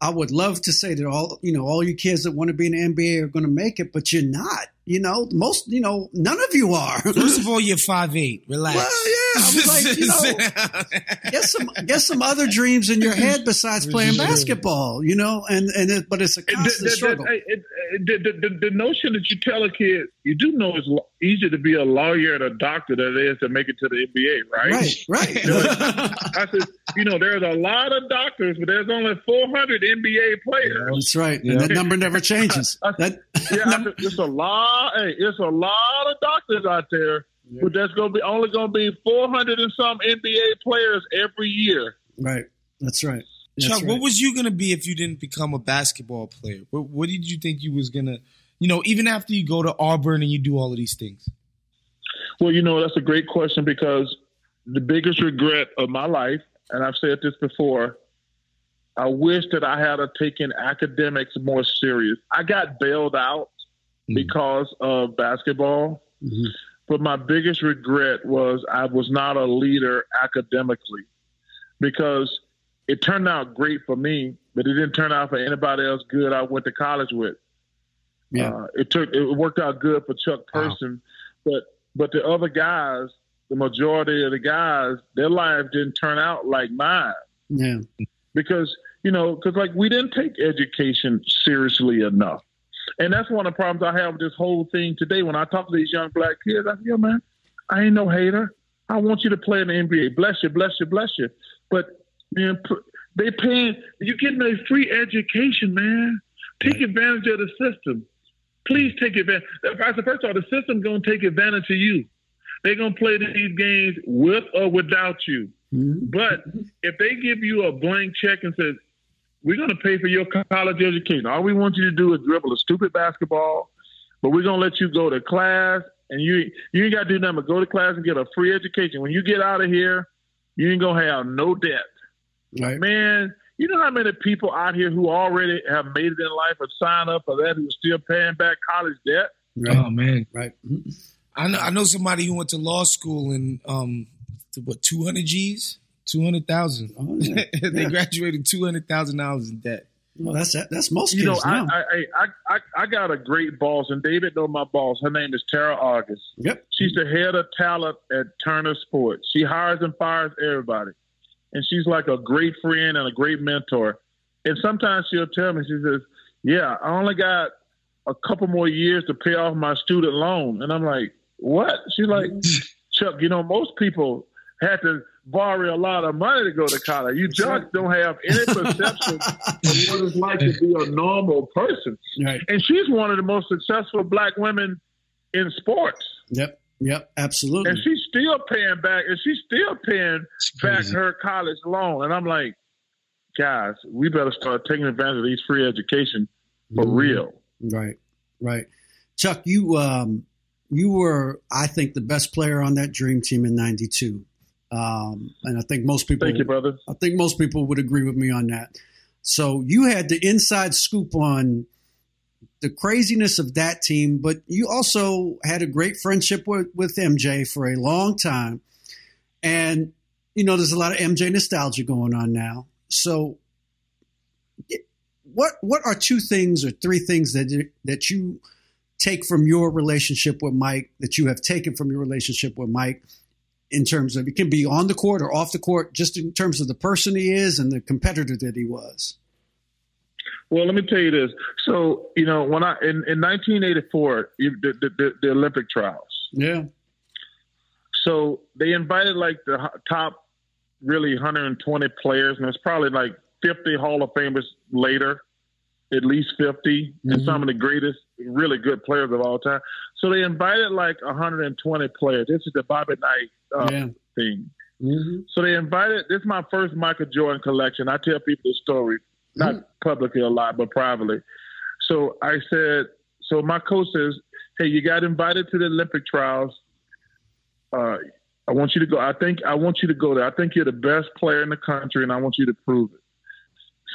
[SPEAKER 1] I would love to say that all you know, all you kids that want to be in the NBA are going to make it, but you're not. You know, most you know, none of you are.
[SPEAKER 2] First of all, you're five eight. Relax.
[SPEAKER 1] Well, yeah, I was like, you know, get some get some other dreams in your head besides playing basketball. You know, and and it, but it's a
[SPEAKER 3] The,
[SPEAKER 1] constant
[SPEAKER 3] the-
[SPEAKER 1] struggle.
[SPEAKER 3] the- it- the- the- the- the notion that you tell a kid, you do know it's easier to be a lawyer and a doctor than it is to make it to the NBA, right?
[SPEAKER 1] Right, right.
[SPEAKER 3] I said, you know, there's a lot of doctors, but there's only 400 NBA players.
[SPEAKER 1] That's right, and that number never changes. That
[SPEAKER 3] Yeah, I said, it's a lot. Hey, it's a lot of doctors out there, but there's going to be only going to be 400 and some NBA players every year.
[SPEAKER 1] right. That's right. That's
[SPEAKER 2] Chuck,
[SPEAKER 1] right.
[SPEAKER 2] what was you gonna be if you didn't become a basketball player? What, what did you think you was gonna, you know, even after you go to Auburn and you do all of these things?
[SPEAKER 3] Well, you know, that's a great question because the biggest regret of my life, and I've said this before, I wish that I had taken academics more serious. I got bailed out
[SPEAKER 2] Mhm.
[SPEAKER 3] because of basketball,
[SPEAKER 1] Mhm.
[SPEAKER 3] but my biggest regret was I was not a leader academically because it turned out great for me, but it didn't turn out for anybody else good I went to college with.
[SPEAKER 1] Yeah.
[SPEAKER 3] Uh, it took it worked out good for Chuck
[SPEAKER 2] Wow.
[SPEAKER 3] Person, but but the other guys, the majority of the guys, their lives didn't turn out like mine
[SPEAKER 1] Yeah.
[SPEAKER 3] because you know because like we didn't take education seriously enough, and that's one of the problems I have with this whole thing today. When I talk to these young black kids, I say, "Yo, man, I ain't no hater. I want you to play in the NBA. Bless you, bless you, bless you." But man, they paying you getting a free education, man. Take advantage of the system. Please take advantage. First of all, the system's gonna take advantage of you. They're gonna play these games with or without you.
[SPEAKER 1] Mhm.
[SPEAKER 3] But if they give you a blank check and says, "We're going to pay for your college education. All we want you to do is dribble a stupid basketball, but we're going to let you go to class, and you you ain't got to do nothing but go to class and get a free education. When you get out of here, you ain't gonna have no debt,
[SPEAKER 1] Right.
[SPEAKER 3] man." You know how many people out here who already have made it in life have signed up for that who are still paying back college debt?
[SPEAKER 1] Right.
[SPEAKER 2] Oh man,
[SPEAKER 1] Right.
[SPEAKER 2] I know I know somebody who went to law school and um, what two hundred G's, two hundred thousand.
[SPEAKER 1] Oh, yeah.
[SPEAKER 2] they
[SPEAKER 1] Yeah.
[SPEAKER 2] graduated two hundred thousand dollars in debt.
[SPEAKER 1] Well, that's that's most
[SPEAKER 3] You know,
[SPEAKER 1] kids
[SPEAKER 3] I,
[SPEAKER 1] now.
[SPEAKER 3] I, I, I, I got a great boss, and David know my boss. Her name is Tara August.
[SPEAKER 1] yep.
[SPEAKER 3] She's the head of talent at Turner Sports. She hires and fires everybody. And she's like a great friend and a great mentor. And sometimes she'll tell me, she says, Yeah, I only got a couple more years to pay off my student loan. And I'm like, What? She's like, mm-hmm. Chuck, you know, most people have to borrow a lot of money to go to college. You just don't have any perception of what it's like to be a normal person.
[SPEAKER 1] Right.
[SPEAKER 3] And she's one of the most successful black women in sports
[SPEAKER 1] Yep. Yep. Absolutely.
[SPEAKER 3] and she's still paying back, and she's still paying back her college loan. And I'm like, guys, we better start taking advantage of these free education for
[SPEAKER 1] Mhm.
[SPEAKER 3] real.
[SPEAKER 1] Right. Right. Chuck, you um, you were, I think, the best player on that dream team in '92, um, and I think most people.
[SPEAKER 3] Thank you, brother.
[SPEAKER 1] I think most people would agree with me on that. So you had the inside scoop on the craziness of that team, but you also had a great friendship with, with MJ for a long time. And you know, there's a lot of MJ nostalgia going on now. So, what what are two things or three things that that you take from your relationship with Mike that you have taken from your relationship with Mike in terms of it can be on the court or off the court, just in terms of the person he is and the competitor that he was.
[SPEAKER 3] Well, let me tell you this. So, you know, when I in, in 1984, the, the, the, the Olympic trials.
[SPEAKER 1] Yeah.
[SPEAKER 3] So they invited like the top, really 120 players, and it's probably like 50 Hall of Famers later, at least 50, and
[SPEAKER 1] Mhm.
[SPEAKER 3] some of the greatest, really good players of all time. So they invited like 120 players. This is the Bobby Knight uh,
[SPEAKER 1] Yeah.
[SPEAKER 3] thing.
[SPEAKER 1] Mm-hmm.
[SPEAKER 3] So they invited. This is my first Michael Jordan collection. I tell people the story, not publicly a lot, but privately. So I said. So my coach says, "Hey, you got invited to the Olympic trials. Uh, I want you to go. I think I want you to go there. I think you're the best player in the country, and I want you to prove it."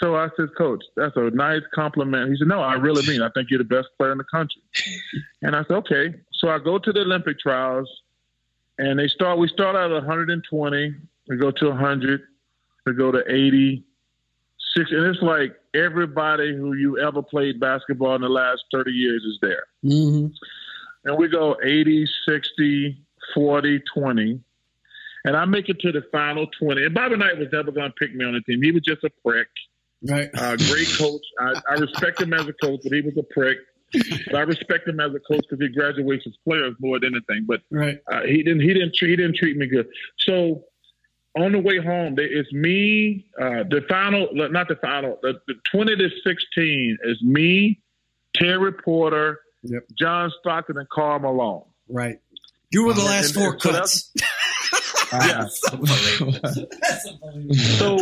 [SPEAKER 3] So I said, "Coach, that's a nice compliment." He said, "No, I really mean. I think you're the best player in the country." and I said, "Okay." So I go to the Olympic trials and they start. We start out at 120. We go to 100. We go to 80, 60, and it's like everybody who you ever played basketball in the last 30 years is there.
[SPEAKER 1] Mm-hmm.
[SPEAKER 3] And we go 80, 60, 40, 20. And I make it to the final 20. And Bobby Knight was never going to pick me on the team. He was just a prick.
[SPEAKER 1] Right.
[SPEAKER 3] Uh, great coach. I, I respect him as a coach, but he was a prick. But I respect him as a coach because he graduates his players more than anything. But
[SPEAKER 1] Right.
[SPEAKER 3] uh, he didn't he didn't treat he didn't treat me good. So on the way home, they, it's me. Uh, the final, not the final, the, the twenty to sixteen is me, Terry Porter,
[SPEAKER 1] Yep.
[SPEAKER 3] John Stockton, and Karl Malone.
[SPEAKER 1] Right. You were the
[SPEAKER 3] Uh,
[SPEAKER 1] last
[SPEAKER 3] and-
[SPEAKER 1] four
[SPEAKER 3] and so
[SPEAKER 1] cuts.
[SPEAKER 3] Yeah. So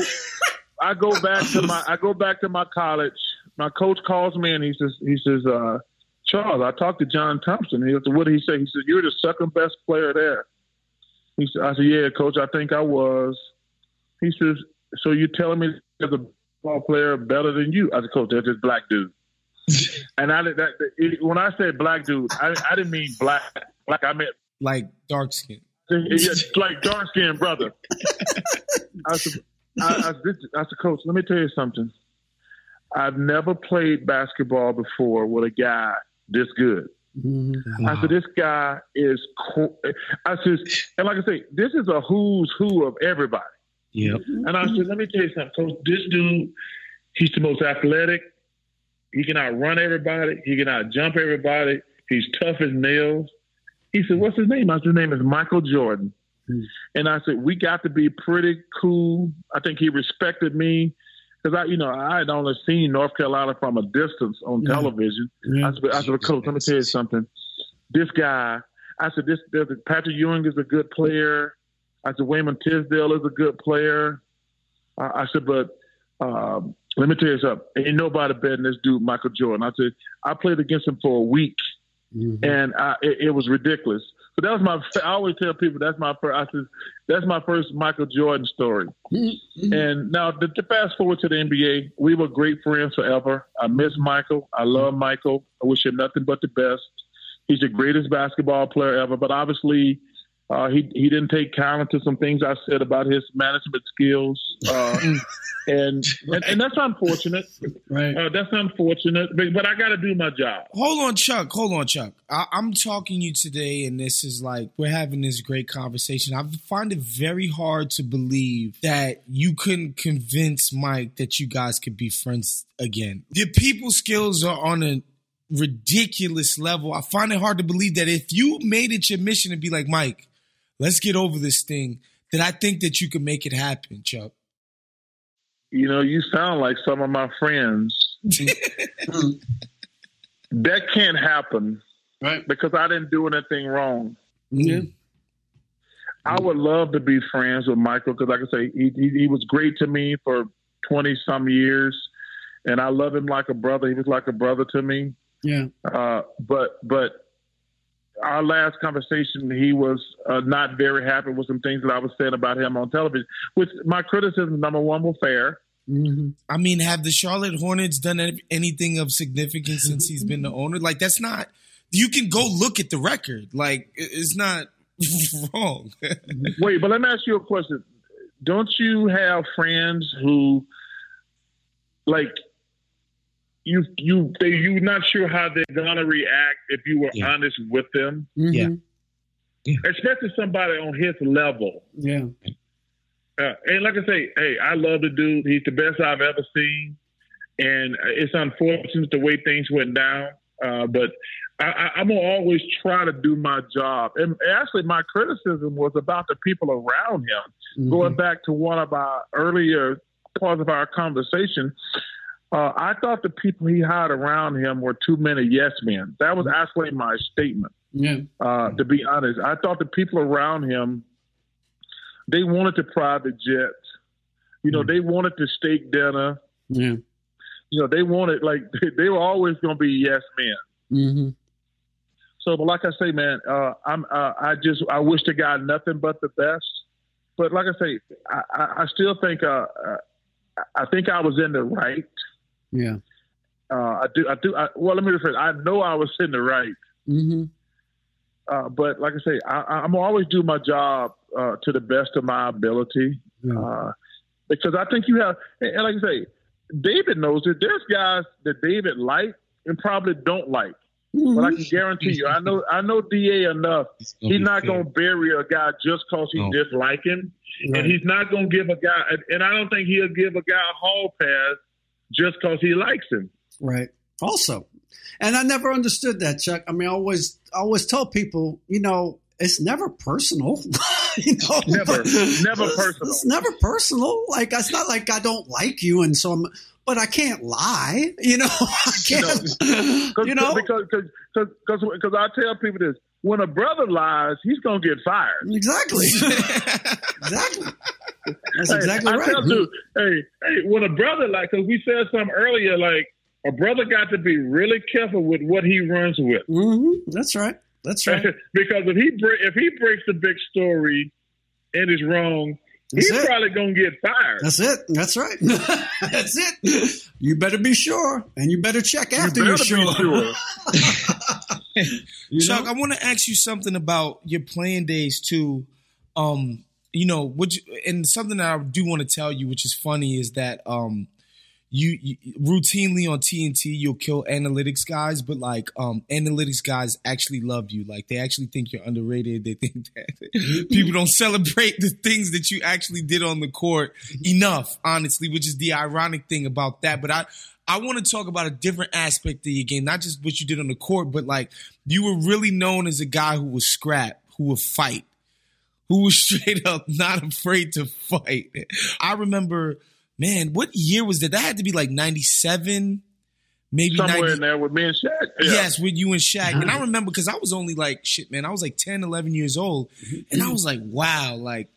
[SPEAKER 3] I go back to my I go back to my college. My coach calls me and he says he says uh, Charles, I talked to John Thompson. He said, what did he say? He said, You're the second best player there. He said, I said, Yeah, coach, I think I was. He says, So you're telling me there's a ball player better than you? I said, Coach, that's this black dude. and I that it, when I said black dude, I, I didn't mean black. Like I meant
[SPEAKER 2] like dark skin.
[SPEAKER 3] it's like dark skinned brother. I said, I, I, this, I said, Coach, let me tell you something. I've never played basketball before with a guy this good. Mm-hmm. I said, this guy is. Co-. I said, and like I say, this is a who's who of everybody.
[SPEAKER 2] Yep.
[SPEAKER 3] And I said, let me tell you something, Coach. This dude, he's the most athletic. He can outrun everybody. He can outjump everybody. He's tough as nails. He said, what's his name? I said, his name is Michael Jordan. And I said, we got to be pretty cool. I think he respected me because I, you know, I had only seen North Carolina from a distance on
[SPEAKER 1] Yeah.
[SPEAKER 3] television.
[SPEAKER 1] Yeah.
[SPEAKER 3] I said, I said, Coach, let me tell you something. This guy, I said, this, a- Patrick Ewing is a good player. I said, Wayman Tisdale is a good player. I, I said, but um, let me tell you something. Ain't nobody better than this dude, Michael Jordan. I said, I played against him for a week, and I, it, it was ridiculous. So that was my. I always tell people that's my first. I said that's my first Michael Jordan story. And now to, to fast forward to the NBA, we were great friends forever. I miss Michael. I love Michael. I wish him nothing but the best. He's the greatest basketball player ever. But obviously, uh, he he didn't take kindly to some things I said about his management skills, uh, and, and and that's unfortunate.
[SPEAKER 1] Right.
[SPEAKER 3] Uh, that's unfortunate. But, but I got to do my job.
[SPEAKER 2] Hold on, Chuck. Hold on, Chuck. I, I'm talking to you today, and this is like we're having this great conversation. I find it very hard to believe that you couldn't convince Mike that you guys could be friends again. Your people skills are on a ridiculous level. I find it hard to believe that if you made it your mission to be like Mike, let's get over this thing, that I think that you can make it happen, Chuck.
[SPEAKER 3] You know, you sound like some of my friends. that can't happen
[SPEAKER 1] Right.
[SPEAKER 3] because I didn't do anything wrong.
[SPEAKER 1] Yeah.
[SPEAKER 3] I would love to be friends with Michael because, like I say, he, he, he was great to me for 20 some years. And I love him like a brother. He was like a brother to me.
[SPEAKER 1] Yeah.
[SPEAKER 3] Uh, but, but our last conversation, he was uh, not very happy with some things that I was saying about him on television, which my criticism, number one, was fair.
[SPEAKER 1] Mm-hmm.
[SPEAKER 2] I mean, have the Charlotte Hornets done anything of significance since he's been the owner? Like, that's not. You can go look at the record. Like, it's not. wrong.
[SPEAKER 3] Wait, but let me ask you a question. Don't you have friends who, like, you you they you not sure how they're gonna react if you were
[SPEAKER 2] Yeah.
[SPEAKER 3] honest with them,
[SPEAKER 1] Mhm.
[SPEAKER 3] especially somebody on his level.
[SPEAKER 1] Yeah.
[SPEAKER 3] Uh, and like I say, hey, I love the dude. He's the best I've ever seen, and it's unfortunate the way things went down. Uh, but I, I, I'm gonna always try to do my job. And actually, my criticism was about the people around him.
[SPEAKER 1] Mhm.
[SPEAKER 3] Going back to one of our earlier parts of our conversation, uh, I thought the people he had around him were too many yes men. That was actually my statement.
[SPEAKER 1] Yeah.
[SPEAKER 3] Uh, to be honest, I thought the people around him they wanted the private jets. You know, they wanted the steak dinner.
[SPEAKER 1] Yeah.
[SPEAKER 3] You know, they wanted like they were always going to be yes men.
[SPEAKER 1] Mm-hmm.
[SPEAKER 3] So, but like I say, man, uh, I'm uh, I just I wish the guy nothing but the best. But like I say, I, I, I still think uh, uh, I think I was in the right.
[SPEAKER 1] Yeah.
[SPEAKER 3] Uh, I do I do. I, well, let me rephrase. I know I was in the right.
[SPEAKER 1] hmm
[SPEAKER 3] Uh, but like I say, I, I'm always do my job uh, to the best of my ability
[SPEAKER 1] Yeah.
[SPEAKER 3] uh, because I think you have. And and like I say, David knows it. There's guys that David like and probably don't like. But I can guarantee you, I know I know Da enough. He's not going to bury a guy just because he
[SPEAKER 2] No.
[SPEAKER 3] dislike him,
[SPEAKER 1] Right.
[SPEAKER 3] and he's not going to give a guy. and- And I don't think he'll give a guy a hall pass just because he likes him.
[SPEAKER 1] Right. Also, and I never understood that, Chuck. I mean, I always, I always tell people, you know, it's never personal. you know,
[SPEAKER 3] Never. Never
[SPEAKER 1] It's-
[SPEAKER 3] personal.
[SPEAKER 1] It's never personal. Like it's not like I don't like you, and so I'm. But I can't lie. You know, I can't.
[SPEAKER 3] Cause,
[SPEAKER 1] you know,
[SPEAKER 3] because because because because I tell people this: when a brother lies, he's gonna get fired.
[SPEAKER 1] exactly, exactly. That's
[SPEAKER 3] Hey,
[SPEAKER 1] exactly
[SPEAKER 3] I
[SPEAKER 1] right.
[SPEAKER 3] tell you, hey, hey, when a brother like, because we said something earlier, like a brother got to be really careful with what he runs with,
[SPEAKER 1] hmm That's right. That's right.
[SPEAKER 3] because if he if he breaks the big story and is wrong,
[SPEAKER 1] That's
[SPEAKER 3] he's
[SPEAKER 1] it.
[SPEAKER 3] probably gonna get fired.
[SPEAKER 1] That's it. That's right. That's it. You better be sure, and you better check after
[SPEAKER 3] better
[SPEAKER 1] you're
[SPEAKER 3] be
[SPEAKER 1] sure.
[SPEAKER 3] sure.
[SPEAKER 1] You
[SPEAKER 2] Chuck,
[SPEAKER 1] know?
[SPEAKER 2] I want to ask you something about your playing days too. Um, you know, which and something that I do want to tell you, which is funny, is that um, you, you routinely on TNT you'll kill analytics guys, but like um, analytics guys actually love you. Like they actually think you're underrated. They think that people don't celebrate the things that you actually did on the court enough, honestly, which is the ironic thing about that. But I. I want to talk about a different aspect of your game, not just what you did on the court, but like you were really known as a guy who was scrap, who would fight, who was straight up not afraid to fight. I remember, man, what year was that? That had to be like 97, maybe
[SPEAKER 3] Somewhere
[SPEAKER 2] 90.
[SPEAKER 3] in there with me and Shaq. Yeah.
[SPEAKER 2] Yes, with you and Shaq. And I mm-hmm. remember because I was only like, shit, man, I was like 10, 11 years old. Mm-hmm. And I was like, wow, like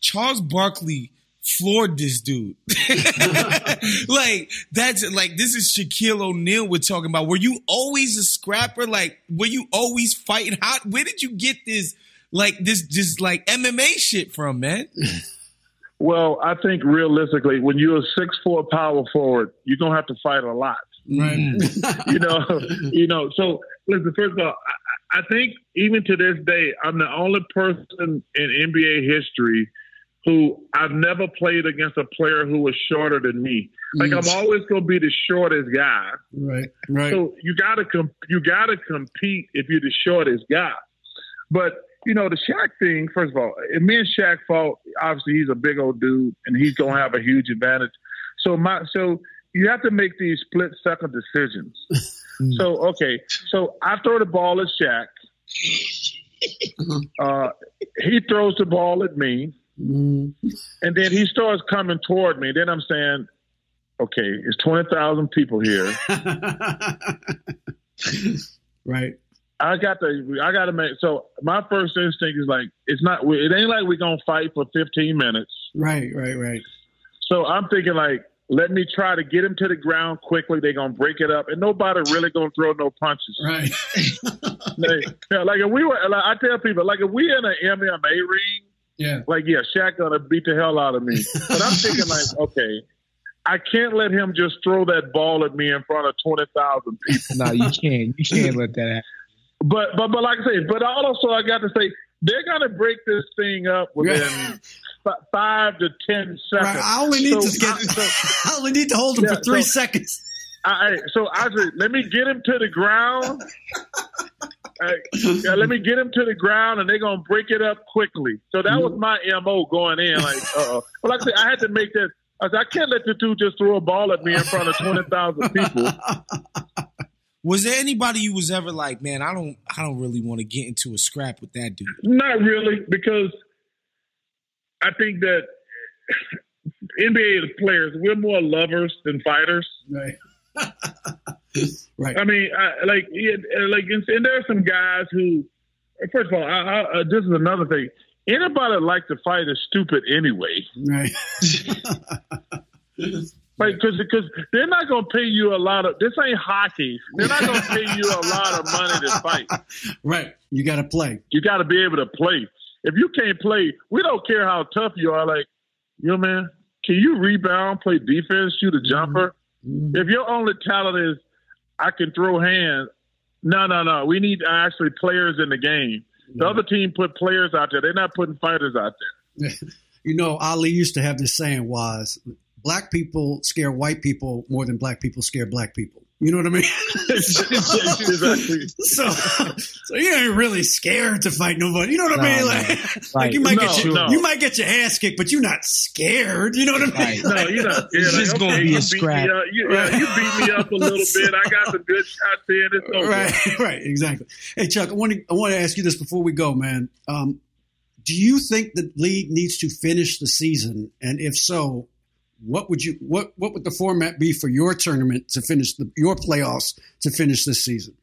[SPEAKER 2] Charles Barkley floored this dude. like, that's like, this is Shaquille O'Neal we're talking about. Were you always a scrapper? Like, were you always fighting? How, where did you get this, like, this, just like MMA shit from, man?
[SPEAKER 3] Well, I think realistically, when you're a six four power forward, you're gonna have to fight a lot.
[SPEAKER 1] Right.
[SPEAKER 3] you know, you know. So listen, first of all, I, I think even to this day, I'm the only person in NBA history who I've never played against a player who was shorter than me. Like I'm mm. always going to be the shortest guy.
[SPEAKER 1] right. Right.
[SPEAKER 3] So you got to com- you got to compete if you're the shortest guy. But you know the Shaq thing. First of all, if me and Shaq fought, obviously he's a big old dude and he's going to have a huge advantage. So my so you have to make these split second decisions. so okay, so I throw the ball at Shaq. Uh, he throws the ball at me,
[SPEAKER 1] Mhm.
[SPEAKER 3] and then he starts coming toward me. Then I'm saying, okay, it's twenty thousand people here.
[SPEAKER 1] right.
[SPEAKER 3] I got to, I got to make. So my first instinct is like, it's not. It ain't like we're gonna fight for 15 minutes.
[SPEAKER 1] Right. Right. Right.
[SPEAKER 3] So I'm thinking like, let me try to get him to the ground quickly. They're gonna break it up, and nobody really gonna throw no punches.
[SPEAKER 1] Right.
[SPEAKER 3] Like, yeah, like if we were, like I tell people, like if we in an MMA ring,
[SPEAKER 1] Yeah.
[SPEAKER 3] like yeah, Shaq gonna beat the hell out of me. But I'm thinking like, okay, I can't let him just throw that ball at me in front of 20,000 people.
[SPEAKER 2] No, you can't. You can't let that happen.
[SPEAKER 3] But but but like I say, but also I got to say, they're gonna break this thing up within f- five to ten seconds.
[SPEAKER 1] Right. I only need
[SPEAKER 3] So
[SPEAKER 1] to get.
[SPEAKER 3] I- so-
[SPEAKER 1] I only need to hold him
[SPEAKER 3] Yeah,
[SPEAKER 1] for three
[SPEAKER 3] so-
[SPEAKER 1] seconds.
[SPEAKER 3] I, so I said, let me get him to the ground. Yeah, let me get him to the ground, and they're gonna break it up quickly. So that was my mo going in. Like, uh, well, like I said, I had to make that. I said, I can't let the dude just throw a ball at me in front of twenty thousand people.
[SPEAKER 2] Was there anybody you was ever like, man, I don't, I don't really want to get into a scrap with that dude?
[SPEAKER 3] Not really, because I think that NBA players we're more lovers than fighters.
[SPEAKER 1] Right. right.
[SPEAKER 3] I mean, I, like, yeah, like, and, and there are some guys who, first of all, I, I, uh, this is another thing. Anybody that like to fight is stupid anyway.
[SPEAKER 1] Right.
[SPEAKER 3] Like, because because they're not going to pay you a lot of. This ain't hockey. They're not going to pay you a lot of money to fight.
[SPEAKER 1] right. You got to play.
[SPEAKER 3] You got to be able to play. If you can't play, we don't care how tough you are. Like, yo, man, can you rebound, play defense, shoot a jumper? Mm-hmm. If your only talent is I can throw hands, no, no, no. We need actually players in the game. The other team put players out there. They're not putting fighters out there.
[SPEAKER 1] You know, Ali used to have this saying was black people scare white people more than black people scare black people. You know what I mean?
[SPEAKER 3] exactly.
[SPEAKER 1] so, so you ain't really scared to fight nobody. You know what I
[SPEAKER 2] Nah,
[SPEAKER 1] mean?
[SPEAKER 2] nah.
[SPEAKER 1] Like, like you might
[SPEAKER 3] No,
[SPEAKER 1] get your,
[SPEAKER 3] no.
[SPEAKER 1] you might get your ass kicked, but you're not scared. You know what I mean?
[SPEAKER 2] Right.
[SPEAKER 3] No, you know, yeah,
[SPEAKER 2] It's just
[SPEAKER 3] like,
[SPEAKER 2] gonna be a
[SPEAKER 3] you beat
[SPEAKER 2] scrap.
[SPEAKER 3] Me up, you, yeah, you beat me up a little bit. I got some good shots in. It's over.
[SPEAKER 1] Right, right, exactly. Hey, Chuck, I want to I want to ask you this before we go, man. Um, do you think the league needs to finish the season, and if so, what would you what what would the format be for your tournament to finish the, your playoffs to finish this season?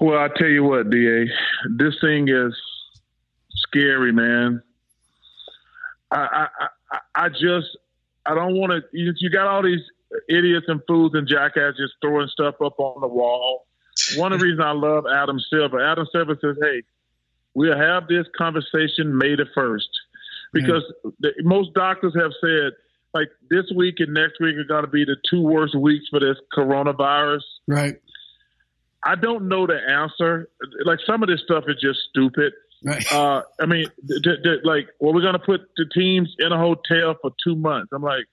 [SPEAKER 3] Well, I tell you what, Da, this thing is scary, man. I I I, I just I don't want to. You, you got all these idiots and fools and jackasses just throwing stuff up on the wall. One of the reasons I love Adam Silver. Adam Silver says, "Hey, we'll have this conversation May the first, because the, most doctors have said." Like this week and next week are going to be the two worst weeks for this coronavirus.
[SPEAKER 1] Right,
[SPEAKER 3] I don't know the answer. Like some of this stuff is just stupid.
[SPEAKER 1] right,
[SPEAKER 3] Uh, I mean, th- th- like, well, we're going to put the teams in a hotel for two months. I'm like,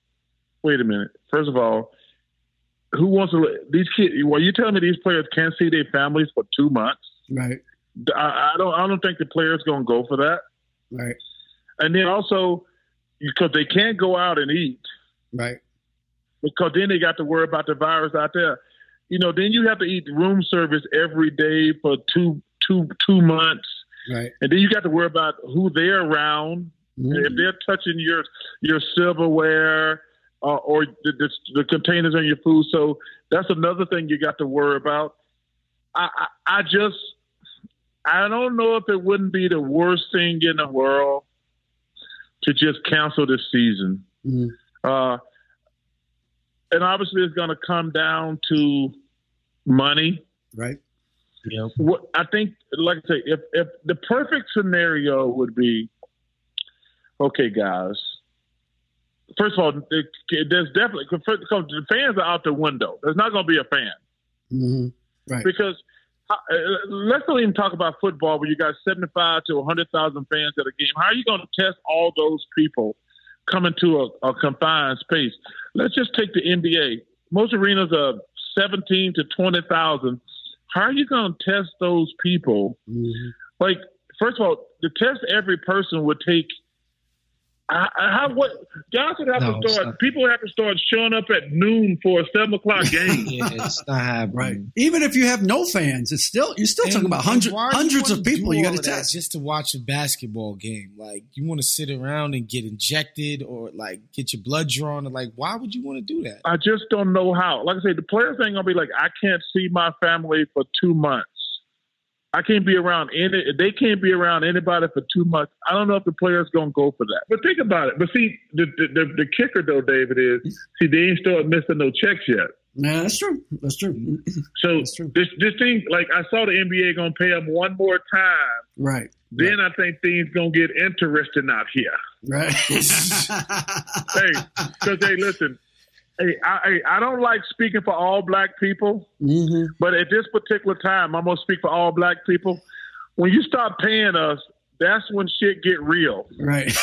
[SPEAKER 3] wait a minute. First of all, who wants to? These kids. Well, you telling me these players can't see their families for two months?
[SPEAKER 1] right,
[SPEAKER 3] I, I don't. I don't think the players going to go for that.
[SPEAKER 1] right,
[SPEAKER 3] And then also, because they can't go out and eat,
[SPEAKER 1] right,
[SPEAKER 3] because then they got to worry about the virus out there. You know, then you have to eat room service every day for two two two months.
[SPEAKER 1] right.
[SPEAKER 3] and then you got to worry about who they're around. If they're touching your your silverware uh, or the, the, the containers on your food, so that's another thing you got to worry about. I, I I just I don't know if it wouldn't be the worst thing in the world to just cancel this season.
[SPEAKER 1] Mhm.
[SPEAKER 3] Uh, and obviously, it's going to come down to money
[SPEAKER 1] right.
[SPEAKER 3] what I think, like I say, if if the perfect scenario would be, okay, guys. First of all, there- there's definitely because the fans are out the window. There's not going to be a fan
[SPEAKER 1] hmm Right,
[SPEAKER 3] because let's not even talk about football where you got 75 to 100,000 fans at a game. How are you going to test all those people coming to a, a confined space? Let's just take the NBA. Most arenas are 17 to 20,000. How are you going to test those people?
[SPEAKER 1] Mhm.
[SPEAKER 3] Like, first of all, to test every person would take. I, I, how what guys would have
[SPEAKER 2] No,
[SPEAKER 3] to start. People have to start showing up at noon for a seven o'clock game.
[SPEAKER 2] Yeah, it's not happening.
[SPEAKER 1] Right. Even if you have no fans, it's still you're still talking about
[SPEAKER 2] and
[SPEAKER 1] hundred,
[SPEAKER 2] why do you
[SPEAKER 1] hundreds of people you got to
[SPEAKER 2] of that
[SPEAKER 1] test.
[SPEAKER 2] just to watch a basketball game. Like you want to sit around and get injected or like get your blood drawn. Or, like why would you want to do that?
[SPEAKER 3] I just don't know how. Like I said, the players ain't gonna be like, I can't see my family for two months. I can't be around any. They can't be around anybody for two months. I don't know if the players gonna go for that. But think about it. But see, the the, the, the kicker though, David, is see they ain't started missing no checks yet.
[SPEAKER 1] Yeah, that's true. That's true.
[SPEAKER 3] So
[SPEAKER 1] That's true.
[SPEAKER 3] this this thing, like I saw the NBA gonna pay them one more time.
[SPEAKER 1] Right.
[SPEAKER 3] Then I think things gonna get interesting out here.
[SPEAKER 1] Right.
[SPEAKER 3] Hey, because hey, listen, hey, I, hey, I don't like speaking for all black people.
[SPEAKER 1] hmm
[SPEAKER 3] But at this particular time, I'm gonna speak for all black people. when you stop paying us, that's when shit get real.
[SPEAKER 1] Right.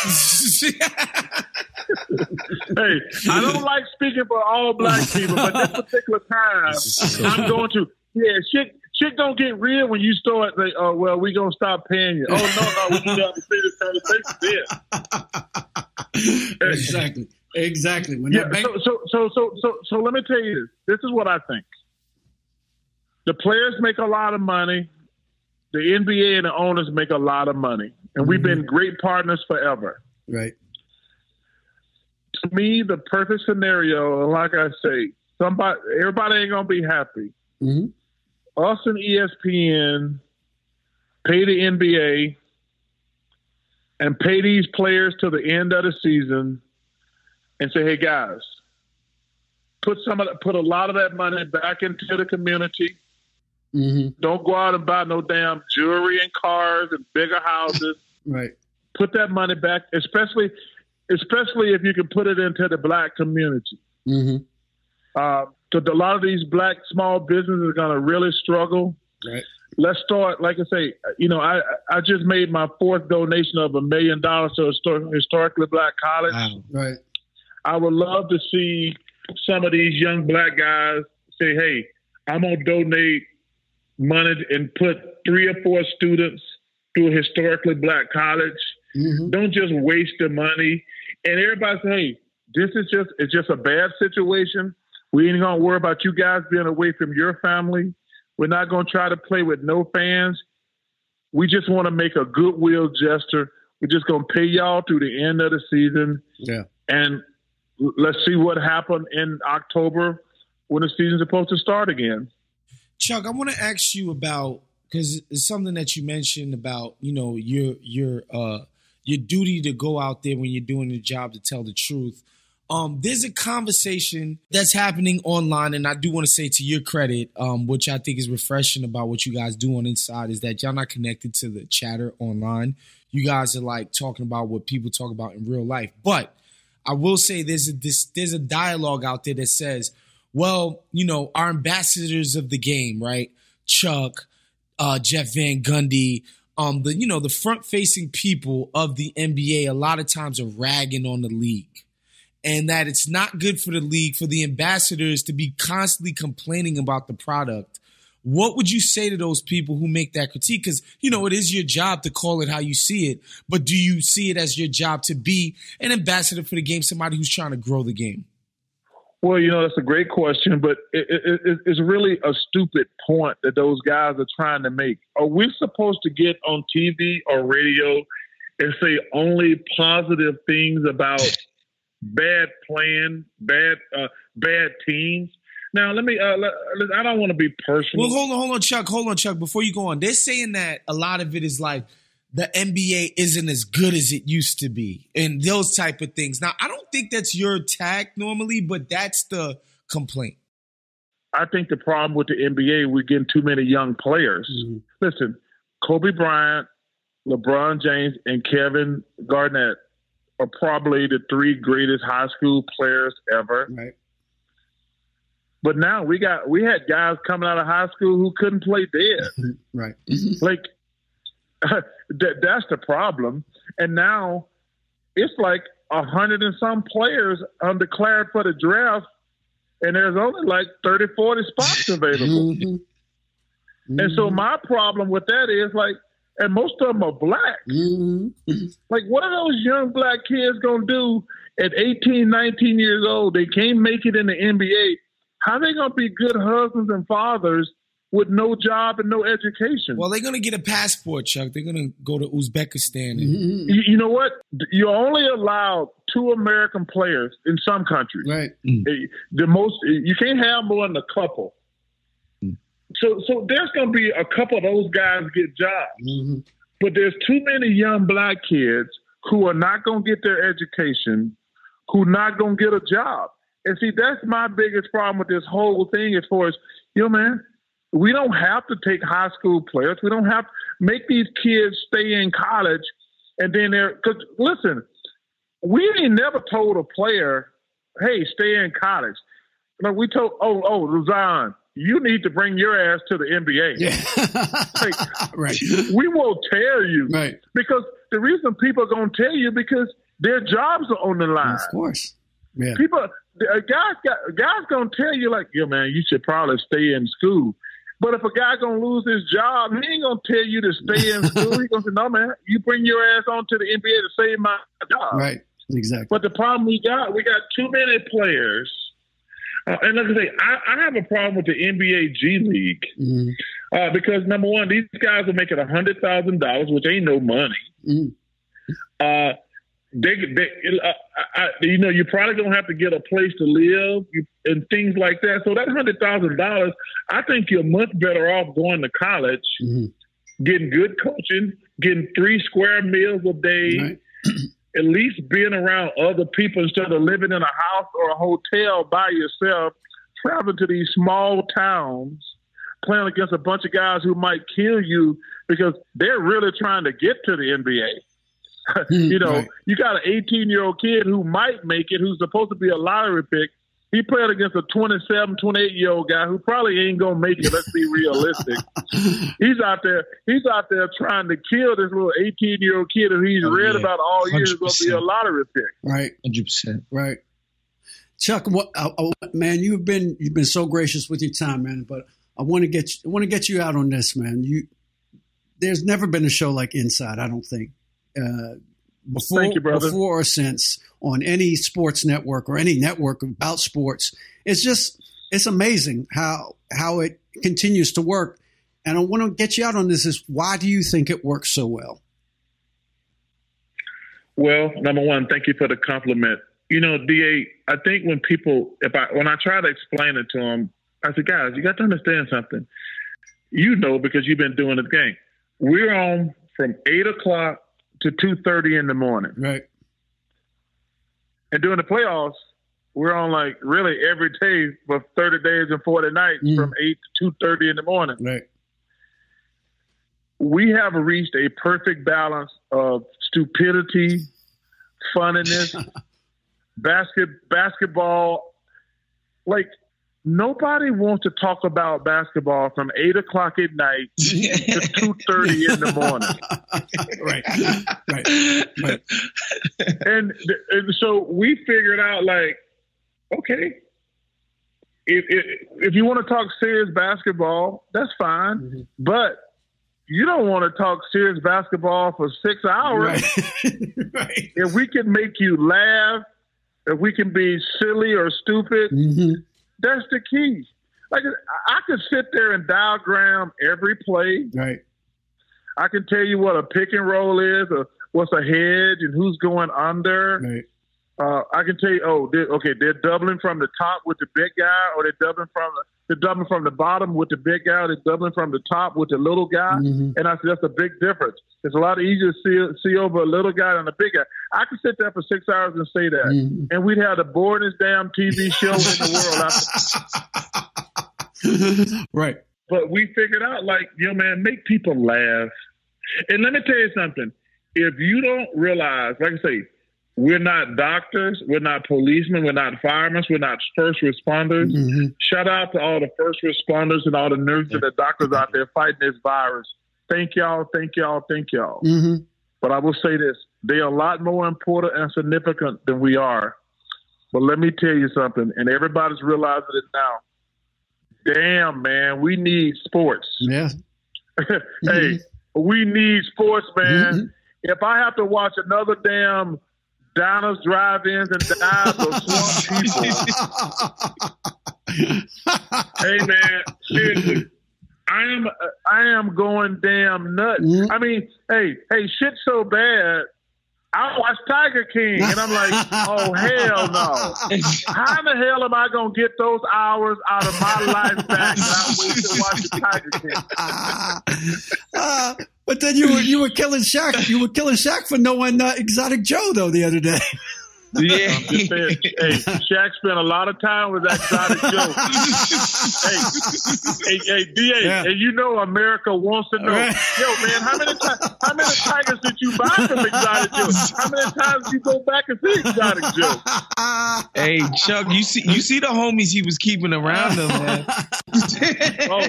[SPEAKER 3] Hey, I don't like speaking for all black people, but this particular time, I'm going to. Yeah, shit, shit don't get real when you start. Like, oh well, we gonna stop paying you. Oh no, no, we need to have serious conversation then.
[SPEAKER 1] exactly. Exactly. When
[SPEAKER 3] Yeah,
[SPEAKER 1] bank,
[SPEAKER 3] so, so so so so so let me tell you this. This is what I think. The players make a lot of money. The NBA and the owners make a lot of money, and we've been great partners forever.
[SPEAKER 1] right.
[SPEAKER 3] To me, the perfect scenario, like I say, somebody, everybody ain't gonna be happy.
[SPEAKER 1] hmm
[SPEAKER 3] Us and ESPN pay the NBA and pay these players to the end of the season, and say, "Hey guys, put some of that, put a lot of that money back into the community."
[SPEAKER 1] hmm
[SPEAKER 3] Don't go out and buy no damn jewelry and cars and bigger houses.
[SPEAKER 1] Right.
[SPEAKER 3] put that money back, especially especially if you can put it into the black community.
[SPEAKER 1] hmm
[SPEAKER 3] Because a lot of these black small businesses are going to really struggle.
[SPEAKER 1] Right.
[SPEAKER 3] Let's start, like I say, you know, I I just made my fourth donation of a million dollars to a historically black college.
[SPEAKER 2] Wow.
[SPEAKER 1] Right.
[SPEAKER 3] I would love to see some of these young black guys say, "Hey, I'm gonna donate money and put three or four students to a historically black college.
[SPEAKER 1] hmm
[SPEAKER 3] Don't just waste the money." And everybody say, "Hey, this is just it's just a bad situation. We ain't gonna worry about you guys being away from your family. We're not gonna try to play with no fans. We just want to make a goodwill gesture. We're just gonna pay y'all through the end of the season."
[SPEAKER 1] Yeah.
[SPEAKER 3] and let's see what happened in October when the season's supposed to start again.
[SPEAKER 2] Chuck, I want to ask you about because it's something that you mentioned about you know your your uh your duty to go out there when you're doing the job to tell the truth. Um, there's a conversation that's happening online, and I do want to say to your credit, um, which I think is refreshing about what you guys do on inside, is that y'all not connected to the chatter online. You guys are like talking about what people talk about in real life. But I will say there's a this, there's a dialogue out there that says, well, you know, our ambassadors of the game, right? Chuck, uh, Jeff Van Gundy, um, the you know the front facing people of the NBA a lot of times are ragging on the league, and that it's not good for the league for the ambassadors to be constantly complaining about the product. What would you say to those people who make that critique? Because you know it is your job to call it how you see it, but do you see it as your job to be an ambassador for the game, somebody who's trying to grow the game?
[SPEAKER 3] Well, you know that's a great question, but it, it, it, it's really a stupid point that those guys are trying to make. Are we supposed to get on TV or radio and say only positive things about bad plan, bad uh, bad teams? Now, let me. Uh, let, I don't want to be personal.
[SPEAKER 2] Well, hold on, hold on, Chuck. Hold on, Chuck. Before you go on, they're saying that a lot of it is like the NBA isn't as good as it used to be, and those type of things. Now, I don't think that's your attack normally, but that's the complaint.
[SPEAKER 3] I think the problem with the NBA, we're getting too many young players.
[SPEAKER 1] Mhm.
[SPEAKER 3] Listen, Kobe Bryant, LeBron James, and Kevin Garnett are probably the three greatest high school players ever.
[SPEAKER 1] Right.
[SPEAKER 3] But now we got we had guys coming out of high school who couldn't play dead.
[SPEAKER 1] Right.
[SPEAKER 3] like that, that's the problem. And now it's like a hundred and some players undeclared for the draft, and there's only like 30, 40 spots available.
[SPEAKER 1] Mhm.
[SPEAKER 3] And so my problem with that is like, and most of them are black.
[SPEAKER 1] Mhm.
[SPEAKER 3] Like, what are those young black kids gonna do at 18, 19 years old? They can't make it in the NBA. How they gonna be good husbands and fathers with no job and no education?
[SPEAKER 2] Well, they're gonna get a passport, Chuck. They're gonna go to Uzbekistan. And,
[SPEAKER 1] Mhm.
[SPEAKER 3] you, you know what? You're only allowed two American players in some countries.
[SPEAKER 1] Right.
[SPEAKER 3] Eh, The most you can't have more than a couple. So, so there's going to be a couple of those guys get jobs.
[SPEAKER 1] Mhm.
[SPEAKER 3] but there's too many young black kids who are not going to get their education, who not going to get a job. And see, that's my biggest problem with this whole thing as far as, you know, man, we don't have to take high school players. We don't have to make these kids stay in college and then they're, because listen, we ain't never told a player, hey, stay in college. No, we told, oh, oh, Zion, you need to bring your ass to the NBA.
[SPEAKER 1] Yeah.
[SPEAKER 3] Like,
[SPEAKER 1] right.
[SPEAKER 3] we won't tell you
[SPEAKER 1] Right.
[SPEAKER 3] because the reason people are going to tell you because their jobs are on the line.
[SPEAKER 1] Of course. Yeah.
[SPEAKER 3] People, a guys, got guys going to tell you like, yo, man, you should probably stay in school. But if a guy going to lose his job, he ain't going to tell you to stay in school. He's going to say, no, man, you bring your ass on to the NBA to save my job.
[SPEAKER 1] Right. Exactly.
[SPEAKER 3] But the problem we got, we got too many players. Uh, and like I say, I, I have a problem with the NBA G League
[SPEAKER 1] Mhm.
[SPEAKER 3] uh, because number one, these guys are making a hundred thousand dollars, which ain't no money.
[SPEAKER 1] Mhm.
[SPEAKER 3] Uh, they, they uh, I, you know, you're probably gonna have to get a place to live and things like that. So that hundred thousand dollars, I think you're much better off going to college,
[SPEAKER 1] Mhm.
[SPEAKER 3] getting good coaching, getting three square meals a day
[SPEAKER 1] Right.
[SPEAKER 3] at least being around other people instead of living in a house or a hotel by yourself, traveling to these small towns, playing against a bunch of guys who might kill you because they're really trying to get to the NBA. you know,
[SPEAKER 1] Right.
[SPEAKER 3] you got an 18 year old kid who might make it, who's supposed to be a lottery pick. He played against a 27, 28 year old guy who probably ain't gonna make it. Let's be realistic. he's out there. He's out there trying to kill this little 18 year old kid who he's
[SPEAKER 2] Oh,
[SPEAKER 3] read
[SPEAKER 2] yeah.
[SPEAKER 3] about all year is going to be a
[SPEAKER 2] 100%.
[SPEAKER 3] lottery pick.
[SPEAKER 1] Right.
[SPEAKER 2] Hundred percent.
[SPEAKER 1] Right. Chuck, what, I, I, man, you've been you've been so gracious with your time, man. But I want to get you, I want to get you out on this, man. You there's never been a show like Inside. I don't think uh, before
[SPEAKER 3] you,
[SPEAKER 1] before or since on any sports network or any network about sports. It's just it's amazing how how it continues to work. And I want to get you out on this. Is why do you think it works so well?
[SPEAKER 3] Well, number one, thank you for the compliment. You know, Da, I think when people, if I when I try to explain it to them, I said, guys, you got to understand something. You know, because you've been doing the game. We're on from eight o'clock to two thirty in the morning,
[SPEAKER 1] Right.
[SPEAKER 3] and during the playoffs, we're on like really every day for thirty days and forty nights
[SPEAKER 1] Mm.
[SPEAKER 3] from eight to two thirty in the morning.
[SPEAKER 1] Right.
[SPEAKER 3] we have reached a perfect balance of stupidity, funniness, basket basketball. Like nobody wants to talk about basketball from eight o'clock at night to two thirty in the morning.
[SPEAKER 1] right. Right. Right.
[SPEAKER 3] and and so we figured out like, okay, if if, if you want to talk serious basketball, that's fine,
[SPEAKER 1] Mm-hmm.
[SPEAKER 3] but you don't want to talk serious basketball for six hours.
[SPEAKER 1] Right. right.
[SPEAKER 3] if we can make you laugh, if we can be silly or stupid,
[SPEAKER 1] hmm
[SPEAKER 3] that's the key. Like I could sit there and diagram every play.
[SPEAKER 1] Right.
[SPEAKER 3] I can tell you what a pick and roll is, or what's a hedge, and who's going under.
[SPEAKER 1] Right.
[SPEAKER 3] Uh, I can tell you, oh, they're, okay, they're doubling from the top with the big guy, or they're doubling from the they're doubling from the bottom with the big guy, they're doubling from the top with the little guy.
[SPEAKER 1] Mhm.
[SPEAKER 3] And I said that's a big difference. It's a lot easier to see see over a little guy than a big guy. I could sit there for six hours and say that,
[SPEAKER 1] Mhm.
[SPEAKER 3] and we'd have the boringest damn TV show in the world.
[SPEAKER 1] Right.
[SPEAKER 3] but we figured out, like, yo, man, make people laugh. And let me tell you something. If you don't realize, like I say, we're not doctors, we're not policemen, we're not firemen, we're not first responders.
[SPEAKER 1] Mhm.
[SPEAKER 3] Shout out to all the first responders and all the nurses and the doctors out there fighting this virus. Thank y'all, thank y'all, thank y'all.
[SPEAKER 1] Mhm.
[SPEAKER 3] But I will say this they are a lot more important and significant than we are. But let me tell you something, and everybody's realizing it now. Damn, man, we need sports.
[SPEAKER 1] Yeah.
[SPEAKER 3] hey, we need sports, man.
[SPEAKER 1] Mhm.
[SPEAKER 3] If I have to watch another damn Diners, drive-ins, and dives of swamp people, hey man, seriously, I am I am going damn nuts.
[SPEAKER 1] Mhm.
[SPEAKER 3] I mean, hey, hey, shit's so bad. I watch Tiger King, and I'm like, oh hell no! How in the hell am I gonna get those hours out of my life back that I wasted watching Tiger King?
[SPEAKER 1] But then you were you were killing Shaq. You were killing Shaq for knowing uh, Exotic Joe though the other day.
[SPEAKER 2] Yeah.
[SPEAKER 3] I'm just saying, hey, Shaq spent a lot of time with that exotic Joe. hey, hey, hey, DA,
[SPEAKER 1] Yeah.
[SPEAKER 3] and you know America wants to know,
[SPEAKER 1] Right.
[SPEAKER 3] yo, man, how many times, how many tigers did you buy from Exotic Joe? How many times did you go back and see Exotic Joe?
[SPEAKER 2] Hey Chuck, you see you see the homies he was keeping around him, man.
[SPEAKER 3] Oh.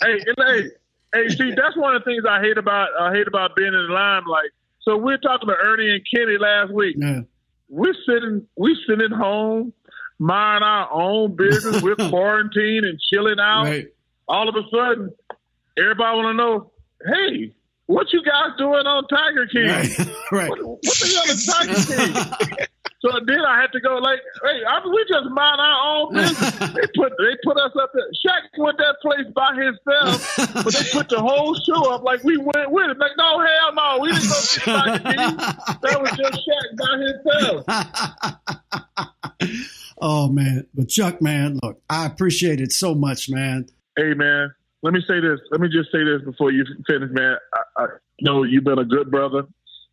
[SPEAKER 3] Hey, hey, hey, see, that's one of the things I hate about I hate about being in the limelight. So we're talking to Ernie and Kenny last week.
[SPEAKER 1] Yeah.
[SPEAKER 3] We're sitting, we sitting home, mind our own business. We're quarantined and chilling out.
[SPEAKER 1] Right.
[SPEAKER 3] All of a sudden, everybody want to know, hey, what you guys doing on Tiger King?
[SPEAKER 1] Right. right.
[SPEAKER 3] What, what the hell is Tiger King? so then I had to go like, hey, I mean, we just mind our own business. they put they put us up there. Shaq went that place by himself, but they put the whole show up like we went with it. Like, no, hell no, we didn't go see King. That was just Shaq by himself.
[SPEAKER 1] oh man, but Chuck, man, look, I appreciate it so much, man.
[SPEAKER 3] Hey man, let me say this. Let me just say this before you finish, man. I, I know you've been a good brother.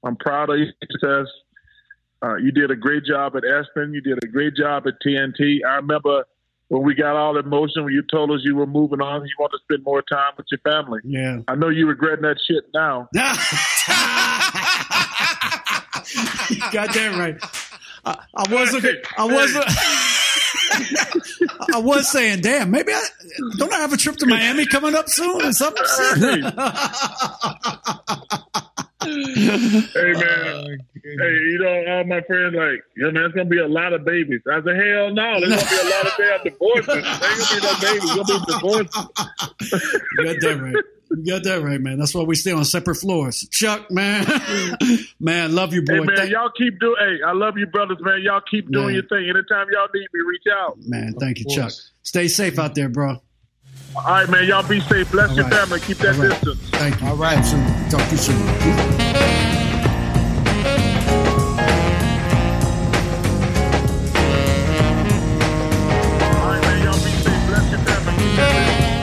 [SPEAKER 3] I'm proud of your success. Uh, you did a great job at ESPN. You did a great job at TNT. I remember when we got all emotion when you told us you were moving on. You want to spend more time with your family.
[SPEAKER 1] Yeah.
[SPEAKER 3] I know you regretting that shit now.
[SPEAKER 1] Got that right. I, I wasn't. I wasn't. I was saying, damn, maybe I don't I have a trip to Miami coming up soon or something.
[SPEAKER 3] Hey man, oh, hey, you know, all my friends like, yeah, man, it's gonna be a lot of babies. I said, hell no, there's gonna be a lot of damn divorces. There ain't gonna be no babies. It's gonna be divorces.
[SPEAKER 1] You got that right. You got that right, man. That's why we stay on separate floors. Chuck, man, man, love you, boy.
[SPEAKER 3] Hey man,
[SPEAKER 1] Thank-
[SPEAKER 3] y'all keep doing. Hey, I love you, brothers, man. Y'all keep doing
[SPEAKER 1] Man.
[SPEAKER 3] your thing. Anytime y'all need me, reach out.
[SPEAKER 1] man, thank you, Chuck. Stay safe out there, bro.
[SPEAKER 3] All right, man. Y'all be safe. Bless
[SPEAKER 1] All
[SPEAKER 3] your
[SPEAKER 1] right.
[SPEAKER 3] family. Keep that
[SPEAKER 1] All right.
[SPEAKER 3] distance.
[SPEAKER 1] Thank you.
[SPEAKER 2] All right.
[SPEAKER 1] Absolutely. Talk to you soon.
[SPEAKER 3] All right, man. Y'all be safe. Bless your family. Keep that distance.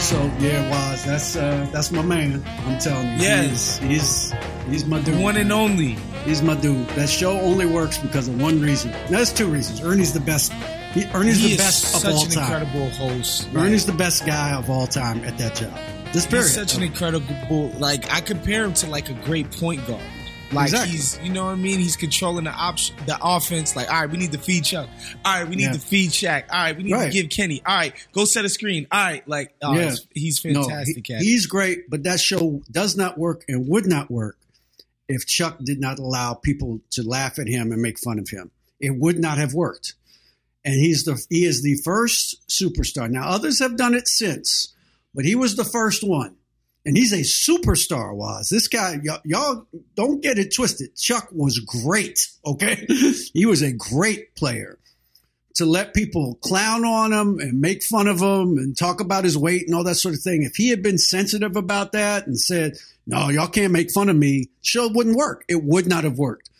[SPEAKER 1] So yeah, Waz, that's uh, that's my man. I'm telling you.
[SPEAKER 2] Yes.
[SPEAKER 1] he's he's, he's my
[SPEAKER 2] The
[SPEAKER 1] dude.
[SPEAKER 2] one and only.
[SPEAKER 1] He's my dude. That show only works because of one reason. No, There's two reasons. Ernie's the best. He, Ernie's
[SPEAKER 2] he
[SPEAKER 1] the best of
[SPEAKER 2] such
[SPEAKER 1] all
[SPEAKER 2] an
[SPEAKER 1] time.
[SPEAKER 2] incredible host.
[SPEAKER 1] Ernie's the best guy of all time at that job. This period.
[SPEAKER 2] He's such an incredible. Like I compare him to like a great point guard. Like
[SPEAKER 1] Exactly.
[SPEAKER 2] he's, you know what I mean. He's controlling the option, the offense. Like, all right, we need to feed Chuck. All right, we need
[SPEAKER 1] Yeah.
[SPEAKER 2] to feed Shaq. All right, we need
[SPEAKER 1] Right.
[SPEAKER 2] to give Kenny. All right, go set a screen. All right, like, oh,
[SPEAKER 1] Yeah.
[SPEAKER 2] he's, he's
[SPEAKER 1] No,
[SPEAKER 2] fantastic.
[SPEAKER 1] he- he's great, but that show does not work and would not work if Chuck did not allow people to laugh at him and make fun of him. It would not have worked. And he's the he is the first superstar. Now others have done it since, but he was the first one. And he's a superstar, was this guy? Y'all, y'all don't get it twisted. Chuck was great, okay? he was a great player. To let people clown on him and make fun of him and talk about his weight and all that sort of thing. If he had been sensitive about that and said, "No, y'all can't make fun of me," show wouldn't work. It would not have worked.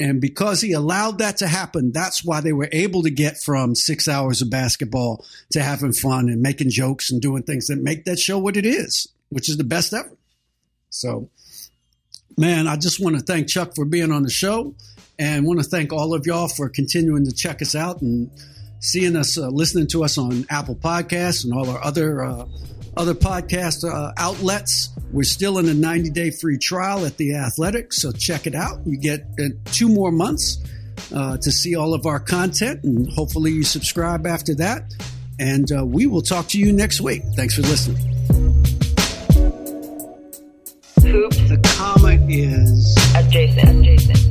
[SPEAKER 1] And because he allowed that to happen, that's why they were able to get from six hours of basketball to having fun and making jokes and doing things that make that show what it is, which is the best ever. So, man, I just want to thank Chuck for being on the show and want to thank all of y'all for continuing to check us out and seeing us, uh, listening to us on Apple Podcasts and all our other uh, other podcast uh, outlets. We're still in a 90 day free trial at the Athletic, so check it out. You get uh, two more months uh, to see all of our content, and hopefully you subscribe after that. And uh, we will talk to you next week. Thanks for listening.
[SPEAKER 5] Hoops
[SPEAKER 1] The comma is
[SPEAKER 5] adjacent. Adjacent.